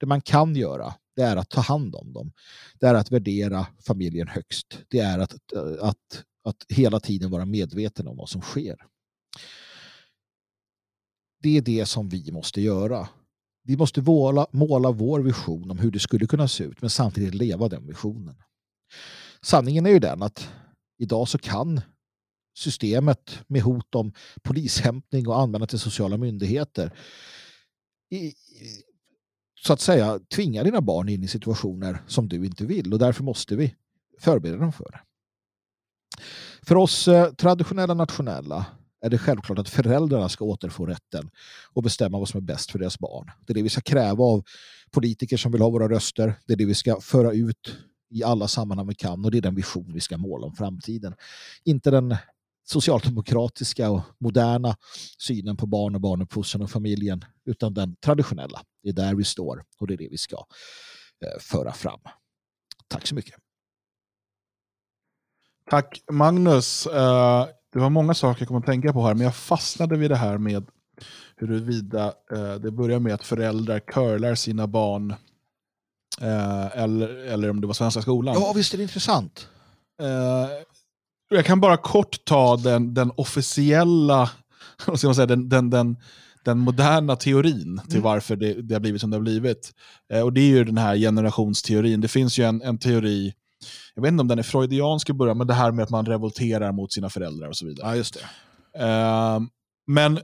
Speaker 2: Det man kan göra det är att ta hand om dem. Det är att värdera familjen högst. Det är att, eh, att, att hela tiden vara medveten om vad som sker. Det är det som vi måste göra. Vi måste måla, måla vår vision om hur det skulle kunna se ut men samtidigt leva den visionen. Sanningen är ju den att idag så kan systemet med hot om polishämtning och användande till sociala myndigheter i, så att säga tvinga dina barn in i situationer som du inte vill och därför måste vi förbereda dem för det. För oss eh, traditionella nationella är det självklart att föräldrarna ska återfå rätten och bestämma vad som är bäst för deras barn. Det är det vi ska kräva av politiker som vill ha våra röster. Det är det vi ska föra ut i alla sammanhang vi kan och det är den vision vi ska måla om framtiden. Inte den socialdemokratiska och moderna synen på barn och barnuppfostran och familjen utan den traditionella. Det är där vi står och det är det vi ska eh, föra fram. Tack så mycket.
Speaker 1: Tack Magnus. Uh, det var många saker jag kom att tänka på här, men jag fastnade vid det här med huruvida uh, det börjar med att föräldrar curlar sina barn eller, eller om det var Svenska skolan.
Speaker 2: Ja, visst är det intressant.
Speaker 1: Jag kan bara kort ta den, den officiella, vad ska man säga, den, den, den, den moderna teorin till mm. varför det, det, har blivit som det har blivit. Eh, och Det är ju den här generationsteorin. Det finns ju en, en teori, jag vet inte om den är freudiansk i början, men det här med att man revolterar mot sina föräldrar och så vidare.
Speaker 2: Ja, just det.
Speaker 1: Eh, men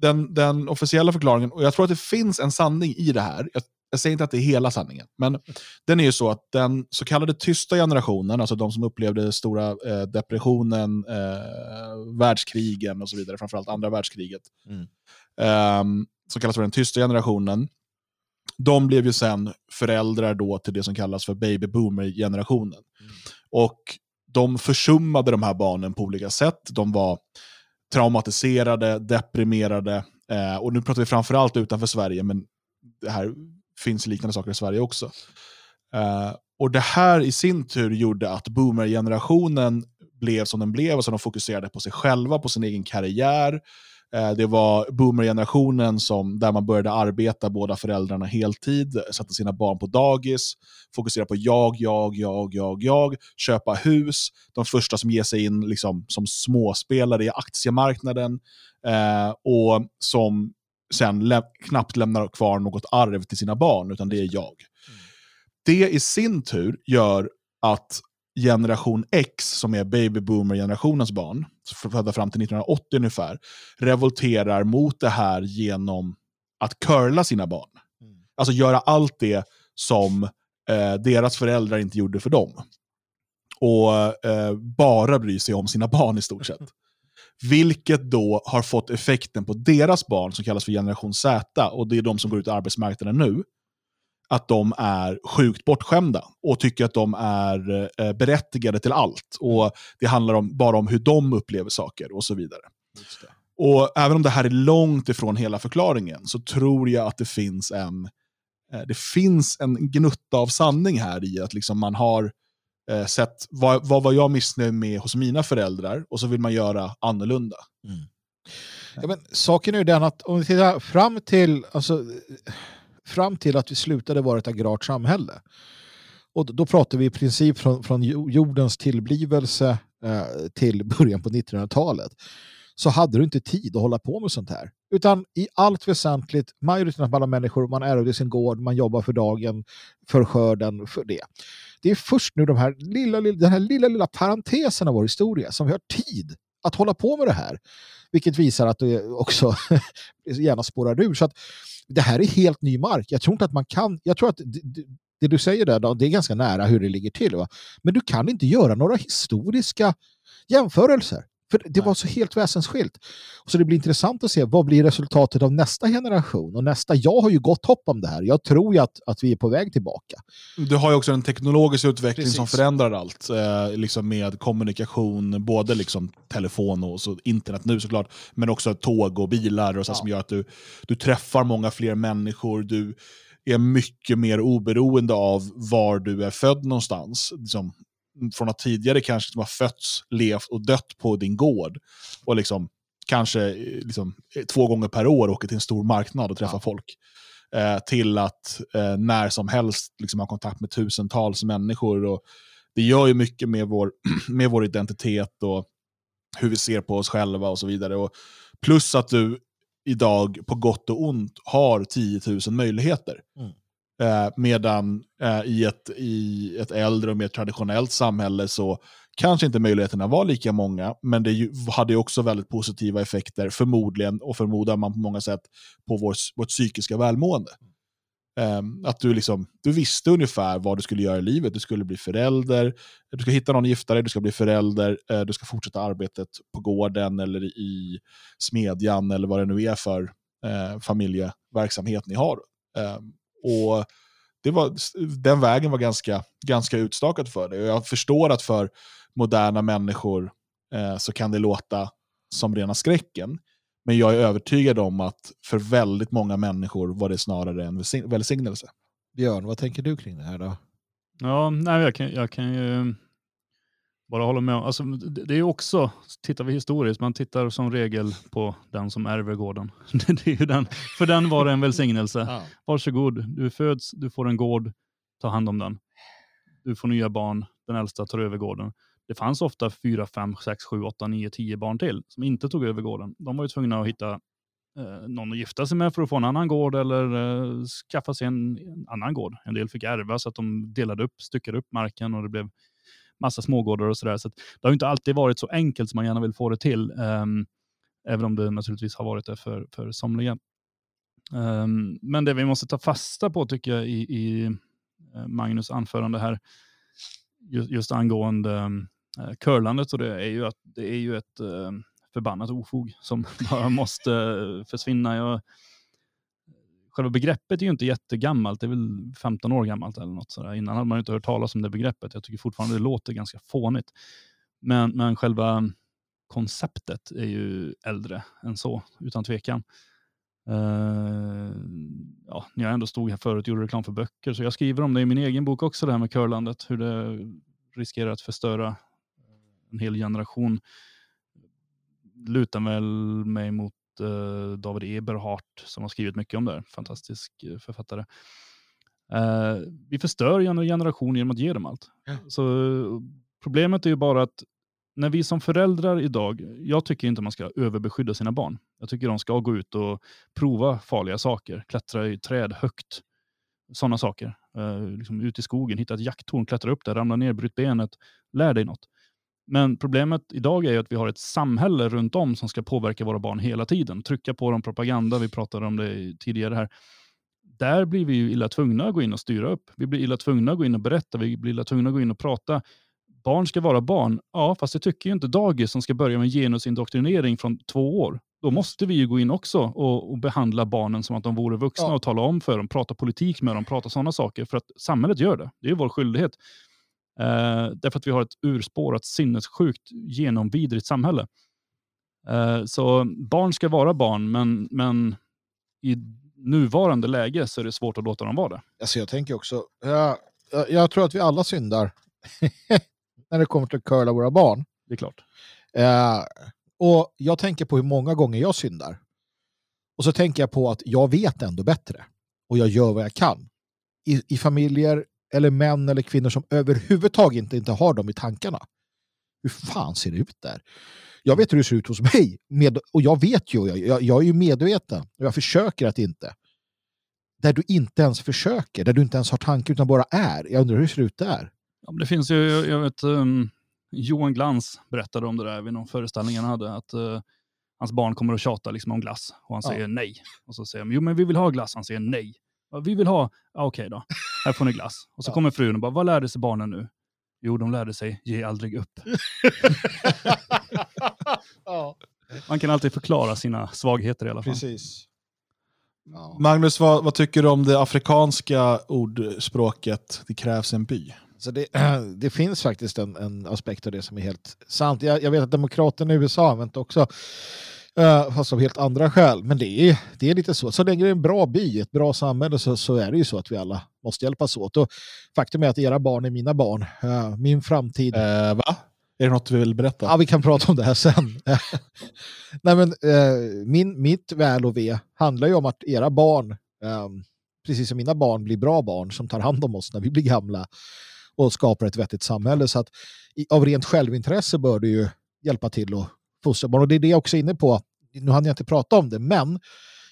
Speaker 1: den, den officiella förklaringen, och jag tror att det finns en sanning i det här, jag jag säger inte att det är hela sanningen, men den är ju så att den så kallade tysta generationen, alltså de som upplevde stora eh, depressionen, eh, världskrigen och så vidare, framförallt andra världskriget, mm. eh, som kallas för den tysta generationen, de blev ju sen föräldrar då till det som kallas för baby boomer-generationen. Mm. Och de försummade de här barnen på olika sätt. De var traumatiserade, deprimerade, eh, och nu pratar vi framförallt utanför Sverige, men det här finns liknande saker i Sverige också. Uh, och Det här i sin tur gjorde att boomer-generationen blev som den blev, alltså de fokuserade på sig själva, på sin egen karriär. Uh, det var boomer-generationen som, där man började arbeta båda föräldrarna heltid, sätta sina barn på dagis, fokusera på jag, jag, jag, jag, jag, köpa hus, de första som ger sig in liksom, som småspelare i aktiemarknaden uh, och som sen lä knappt lämnar kvar något arv till sina barn, utan det är jag. Mm. Det i sin tur gör att generation X, som är baby boomer-generationens barn, födda fram till 1980 ungefär, revolterar mot det här genom att curla sina barn. Mm. Alltså göra allt det som eh, deras föräldrar inte gjorde för dem. Och eh, bara bry sig om sina barn i stort sett. Vilket då har fått effekten på deras barn som kallas för generation Z, och det är de som går ut i arbetsmarknaden nu, att de är sjukt bortskämda och tycker att de är eh, berättigade till allt. Och Det handlar om, bara om hur de upplever saker och så vidare. Och Även om det här är långt ifrån hela förklaringen så tror jag att det finns en, eh, det finns en gnutta av sanning här i att liksom man har eh, sett vad, vad var jag missnöjd med hos mina föräldrar och så vill man göra annorlunda.
Speaker 2: Ja, men saken är ju den att om vi tittar fram till, alltså, fram till att vi slutade vara ett agrart samhälle. Och då pratar vi i princip från, från jo- jordens tillblivelse eh, till början på 1900-talet. Så hade du inte tid att hålla på med sånt här. Utan i allt väsentligt, majoriteten av alla människor, man ärvde sin gård, man jobbar för dagen, för skörden, för det. Det är först nu de här lilla, lilla, den här lilla, lilla parentesen av vår historia som vi har tid att hålla på med det här. Vilket visar att det också gärna spårar ur. Så att det här är helt ny mark. Jag tror inte att man kan, jag tror att det, det, du säger där, då, det är ganska nära hur det ligger till. Va? Men du kan inte göra några historiska jämförelser. För det var så helt väsensskilt. Så det blir intressant att se vad blir resultatet av nästa generation och nästa. Jag har ju gott hopp om det här. Jag tror ju att, att vi är på väg tillbaka.
Speaker 1: Du har ju också en teknologisk utveckling som
Speaker 2: Precis.
Speaker 1: förändrar allt. Eh, liksom med kommunikation, både liksom telefon och så internet nu såklart, men också tåg och bilar och så
Speaker 2: Ja.
Speaker 1: som gör att du, du träffar många fler människor. Du är mycket mer oberoende av var du är född någonstans. Liksom, från att tidigare kanske som har fötts, levt och dött på din gård. Och liksom, kanske eh, liksom, eh, två gånger per år åker till en stor marknad och träffar
Speaker 2: Ja.
Speaker 1: folk. Eh, till att eh, när som helst liksom, ha kontakt med tusentals människor. Och det gör ju mycket med vår, med vår identitet och hur vi ser på oss själva och så vidare. Och plus att du idag på gott och ont har 10 000 möjligheter.
Speaker 2: Mm.
Speaker 1: Eh, medan eh, i, ett, i ett äldre och mer traditionellt samhälle så kanske inte möjligheterna var lika många, men det ju, hade också väldigt positiva effekter, förmodligen, och förmodar man på många sätt, på vår, vårt psykiska välmående. Eh, att du, liksom, du visste ungefär vad du skulle göra i livet. Du skulle bli förälder, du ska hitta någon att gifta dig, du ska bli förälder, eh, du ska fortsätta arbetet på gården eller i smedjan eller vad det nu är för eh, familjeverksamhet ni har. Eh, och det var, den vägen var ganska, ganska utstakad för dig. Och jag förstår att för moderna människor eh, så kan det låta som rena skräcken. Men jag är övertygad om att för väldigt många människor var det snarare en välsign- välsignelse.
Speaker 2: Björn, vad tänker du kring det här då?
Speaker 3: Ja, nej, jag, kan, jag kan ju bara hålla med. om- Alltså, det, är också, tittar vi historiskt, man tittar som regel på den som ärver gården. Det är ju den, för den var det en välsignelse.
Speaker 2: Ja.
Speaker 3: Varsågod, du föds, du får en gård, ta hand om den. Du får nya barn, den äldsta tar över gården. Det fanns ofta fyra, fem, sex, sju, åtta, nio, tio barn till som inte tog över gården. De var ju tvungna att hitta eh, någon att gifta sig med för att få en annan gård eller eh, skaffa sig en, en annan gård. En del fick ärva så att de delade upp, styckade upp marken och det blev massa smågårdar och sådär. Så det har ju inte alltid varit så enkelt som man gärna vill få det till. um, även om det naturligtvis har varit det för, för somliga. Um, men det vi måste ta fasta på tycker jag i, i eh, Magnus anförande här, just, just angående um, curlandet, och det är ju att det är ju ett um, förbannat ofog som bara måste försvinna. Jag, själva begreppet är ju inte jättegammalt, det är väl 15 år gammalt eller något sådär. Innan hade man ju inte hört talas om det begreppet. Jag tycker fortfarande det låter ganska fånigt. Men, men själva konceptet är ju äldre än så, utan tvekan. Uh, ja, när jag ändå stod här förut och gjorde reklam för böcker, så jag skriver om det i min egen bok också, det här med curlandet, hur det riskerar att förstöra en hel generation. Lutar väl mig mot David Eberhardt som har skrivit mycket om det, fantastisk eh, författare. Eh, vi förstör ju en generation genom att ge dem allt.
Speaker 2: Ja.
Speaker 3: Så eh, problemet är ju bara att när vi som föräldrar idag, jag tycker inte man ska överbeskydda sina barn. Jag tycker de ska gå ut och prova farliga saker, klättra i träd högt, sådana saker. Eh, liksom ut i skogen, hitta ett jakttorn, klättra upp där, ramla ner, bryt benet, lär dig något. Men problemet idag är att vi har ett samhälle runt om som ska påverka våra barn hela tiden. Trycka på dem propaganda, vi pratade om det tidigare här. Där blir vi ju illa tvungna att gå in och styra upp. Vi blir illa tvungna att gå in och berätta, vi blir illa tvungna att gå in och prata. Barn ska vara barn. Ja, fast det tycker ju inte dagis som ska börja med genusindoktrinering från två år. Då måste vi ju gå in också och, och behandla barnen som att de vore vuxna
Speaker 2: Ja.
Speaker 3: och tala om för dem, prata politik med dem, prata sådana saker. För att samhället gör det. Det är vår skyldighet. Eh, därför att vi har ett urspårat, sinnessjukt, genomvidrigt samhälle. Eh, så barn ska vara barn, men, men i nuvarande läge så är det svårt att låta dem vara det.
Speaker 2: Alltså jag tänker också, jag, jag, jag tror att vi alla syndar när det kommer till att curla våra barn.
Speaker 3: Det är klart.
Speaker 2: Eh, och jag tänker på hur många gånger jag syndar. Och så tänker jag på att jag vet ändå bättre. Och jag gör vad jag kan. I, i familjer eller män eller kvinnor som överhuvudtaget inte, inte har dem i tankarna. Hur fan ser det ut där? Jag vet hur det ser ut hos mig. Med, och jag vet ju, jag, jag, jag är ju medveten. Och jag försöker att inte. Där du inte ens försöker, där du inte ens har tankar utan bara är. Jag undrar hur det ser ut där.
Speaker 3: Ja, men det finns ju, jag, vet, um, Johan Glans berättade om det där vid någon föreställning han hade. Att uh, hans barn kommer och tjatar liksom om glass och han
Speaker 2: Ja.
Speaker 3: säger nej. Och så säger de, jo men vi vill ha glass. Han säger nej. Ja, vi vill ha, ja, okej då, här får ni glass. Och så
Speaker 2: Ja.
Speaker 3: kommer frun och bara, vad lärde sig barnen nu? Jo, de lärde sig, ge aldrig upp.
Speaker 2: ja,
Speaker 3: Man kan alltid förklara sina svagheter i alla fall.
Speaker 2: precis. Ja.
Speaker 1: Magnus, vad, vad tycker du om det afrikanska ordspråket det krävs en by?
Speaker 2: Så det, det finns faktiskt en, en aspekt av det som är helt sant. Jag, jag vet att demokraterna i USA har använt också, uh, fast av helt andra skäl. Men det är, det är lite så. Så länge det är en bra by, ett bra samhälle, så, så är det ju så att vi alla måste hjälpas åt. Och faktum är att era barn är mina barn. Eh, min framtid...
Speaker 1: Eh, va? Är det något du vill berätta?
Speaker 2: Ja, vi kan prata om det här sen. Nej, men, min, mitt väl och ve handlar ju om att era barn, eh, precis som mina barn, blir bra barn som tar hand om oss när vi blir gamla och skapar ett vettigt samhälle. Så att av rent självintresse bör du ju hjälpa till att fosterbarn. Och det är det jag också är inne på. Nu hann jag inte prata om det, men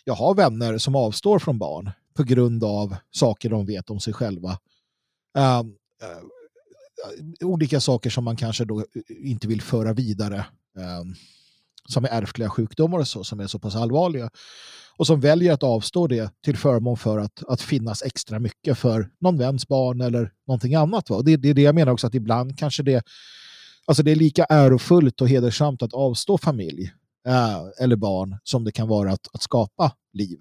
Speaker 2: jag har vänner som avstår från barn på grund av saker de vet om sig själva. Uh, uh, olika saker som man kanske då inte vill föra vidare. eh, som är ärftliga sjukdomar och så, som är så pass allvarliga. Och som väljer att avstå det till förmån för att, att finnas extra mycket för någon väns barn eller någonting annat. Va? Och Det, det är det jag menar också att ibland kanske det, alltså det är lika ärofullt och hedersamt att avstå familj eh, eller barn som det kan vara att, att skapa liv.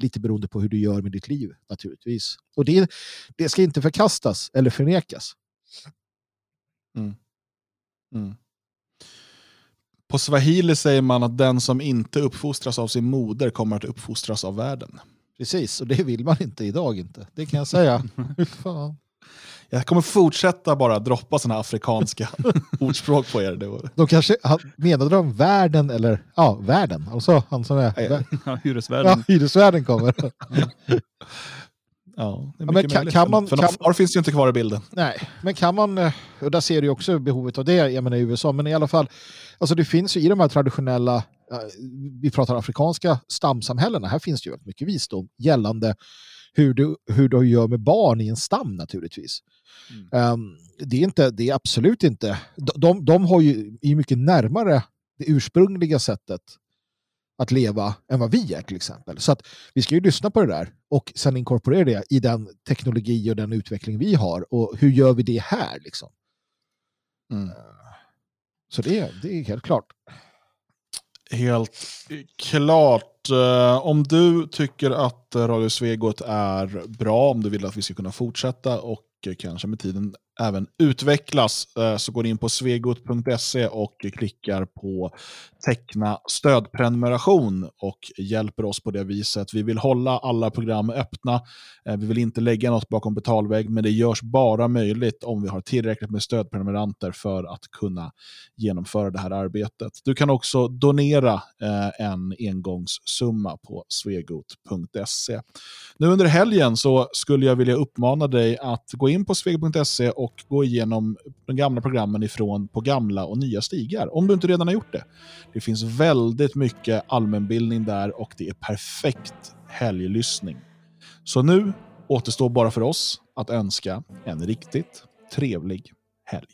Speaker 2: Lite beroende på hur du gör med ditt liv naturligtvis. Och det, det ska inte förkastas eller förnekas.
Speaker 1: Mm. På swahili säger man att den som inte uppfostras av sin moder kommer att uppfostras av världen.
Speaker 2: Precis, och det vill man inte idag inte. Det kan jag säga.
Speaker 1: Jag kommer fortsätta bara droppa sådana afrikanska ordspråk på er. Det var...
Speaker 2: De kanske han- menade de världen eller ja, världen. Alltså han som är
Speaker 1: Ja,
Speaker 2: vä-
Speaker 3: Ja,
Speaker 2: ja,
Speaker 3: hyresvärden.
Speaker 2: hyresvärden kommer.
Speaker 1: Ja, det är
Speaker 2: men
Speaker 1: mycket
Speaker 2: kan- man-
Speaker 1: För
Speaker 2: kan-
Speaker 1: far finns ju inte kvar i bilden.
Speaker 2: Nej, men kan man, eh, och där ser du också behovet av det, jag menar i USA, men i alla fall, alltså det finns ju i de här traditionella, eh, vi pratar afrikanska stamsamhällena, här finns det ju väldigt mycket visdom gällande hur du, hur du gör med barn i en stam naturligtvis. Ehm, det, är inte, det är absolut inte, de, de, de har ju är mycket närmare det ursprungliga sättet att leva än vad vi är till exempel. Så att vi ska ju lyssna på det där och sen inkorporera det i den teknologi och den utveckling vi har. Och hur gör vi det här liksom?
Speaker 1: Mm.
Speaker 2: Så det, det är helt klart.
Speaker 1: Helt klart. Eh, om du tycker att Radio Svegot är bra, om du vill att vi ska kunna fortsätta och kanske med tiden även utvecklas, eh, så går du in på svegot.se och klickar på teckna stödprenumeration och hjälper oss på det viset. Vi vill hålla alla program öppna. Eh, vi vill inte lägga något bakom betalvägg, men det görs bara möjligt om vi har tillräckligt med stödprenumeranter för att kunna genomföra det här arbetet. Du kan också donera eh, en engångssumma på svegot.se. Nu under helgen så skulle jag vilja uppmana dig att gå in på svegot.se och gå igenom de gamla programmen ifrån på gamla och nya stigar, om du inte redan har gjort det. Det finns väldigt mycket allmänbildning där och det är perfekt helglyssning. Så nu återstår bara för oss att önska en riktigt trevlig helg.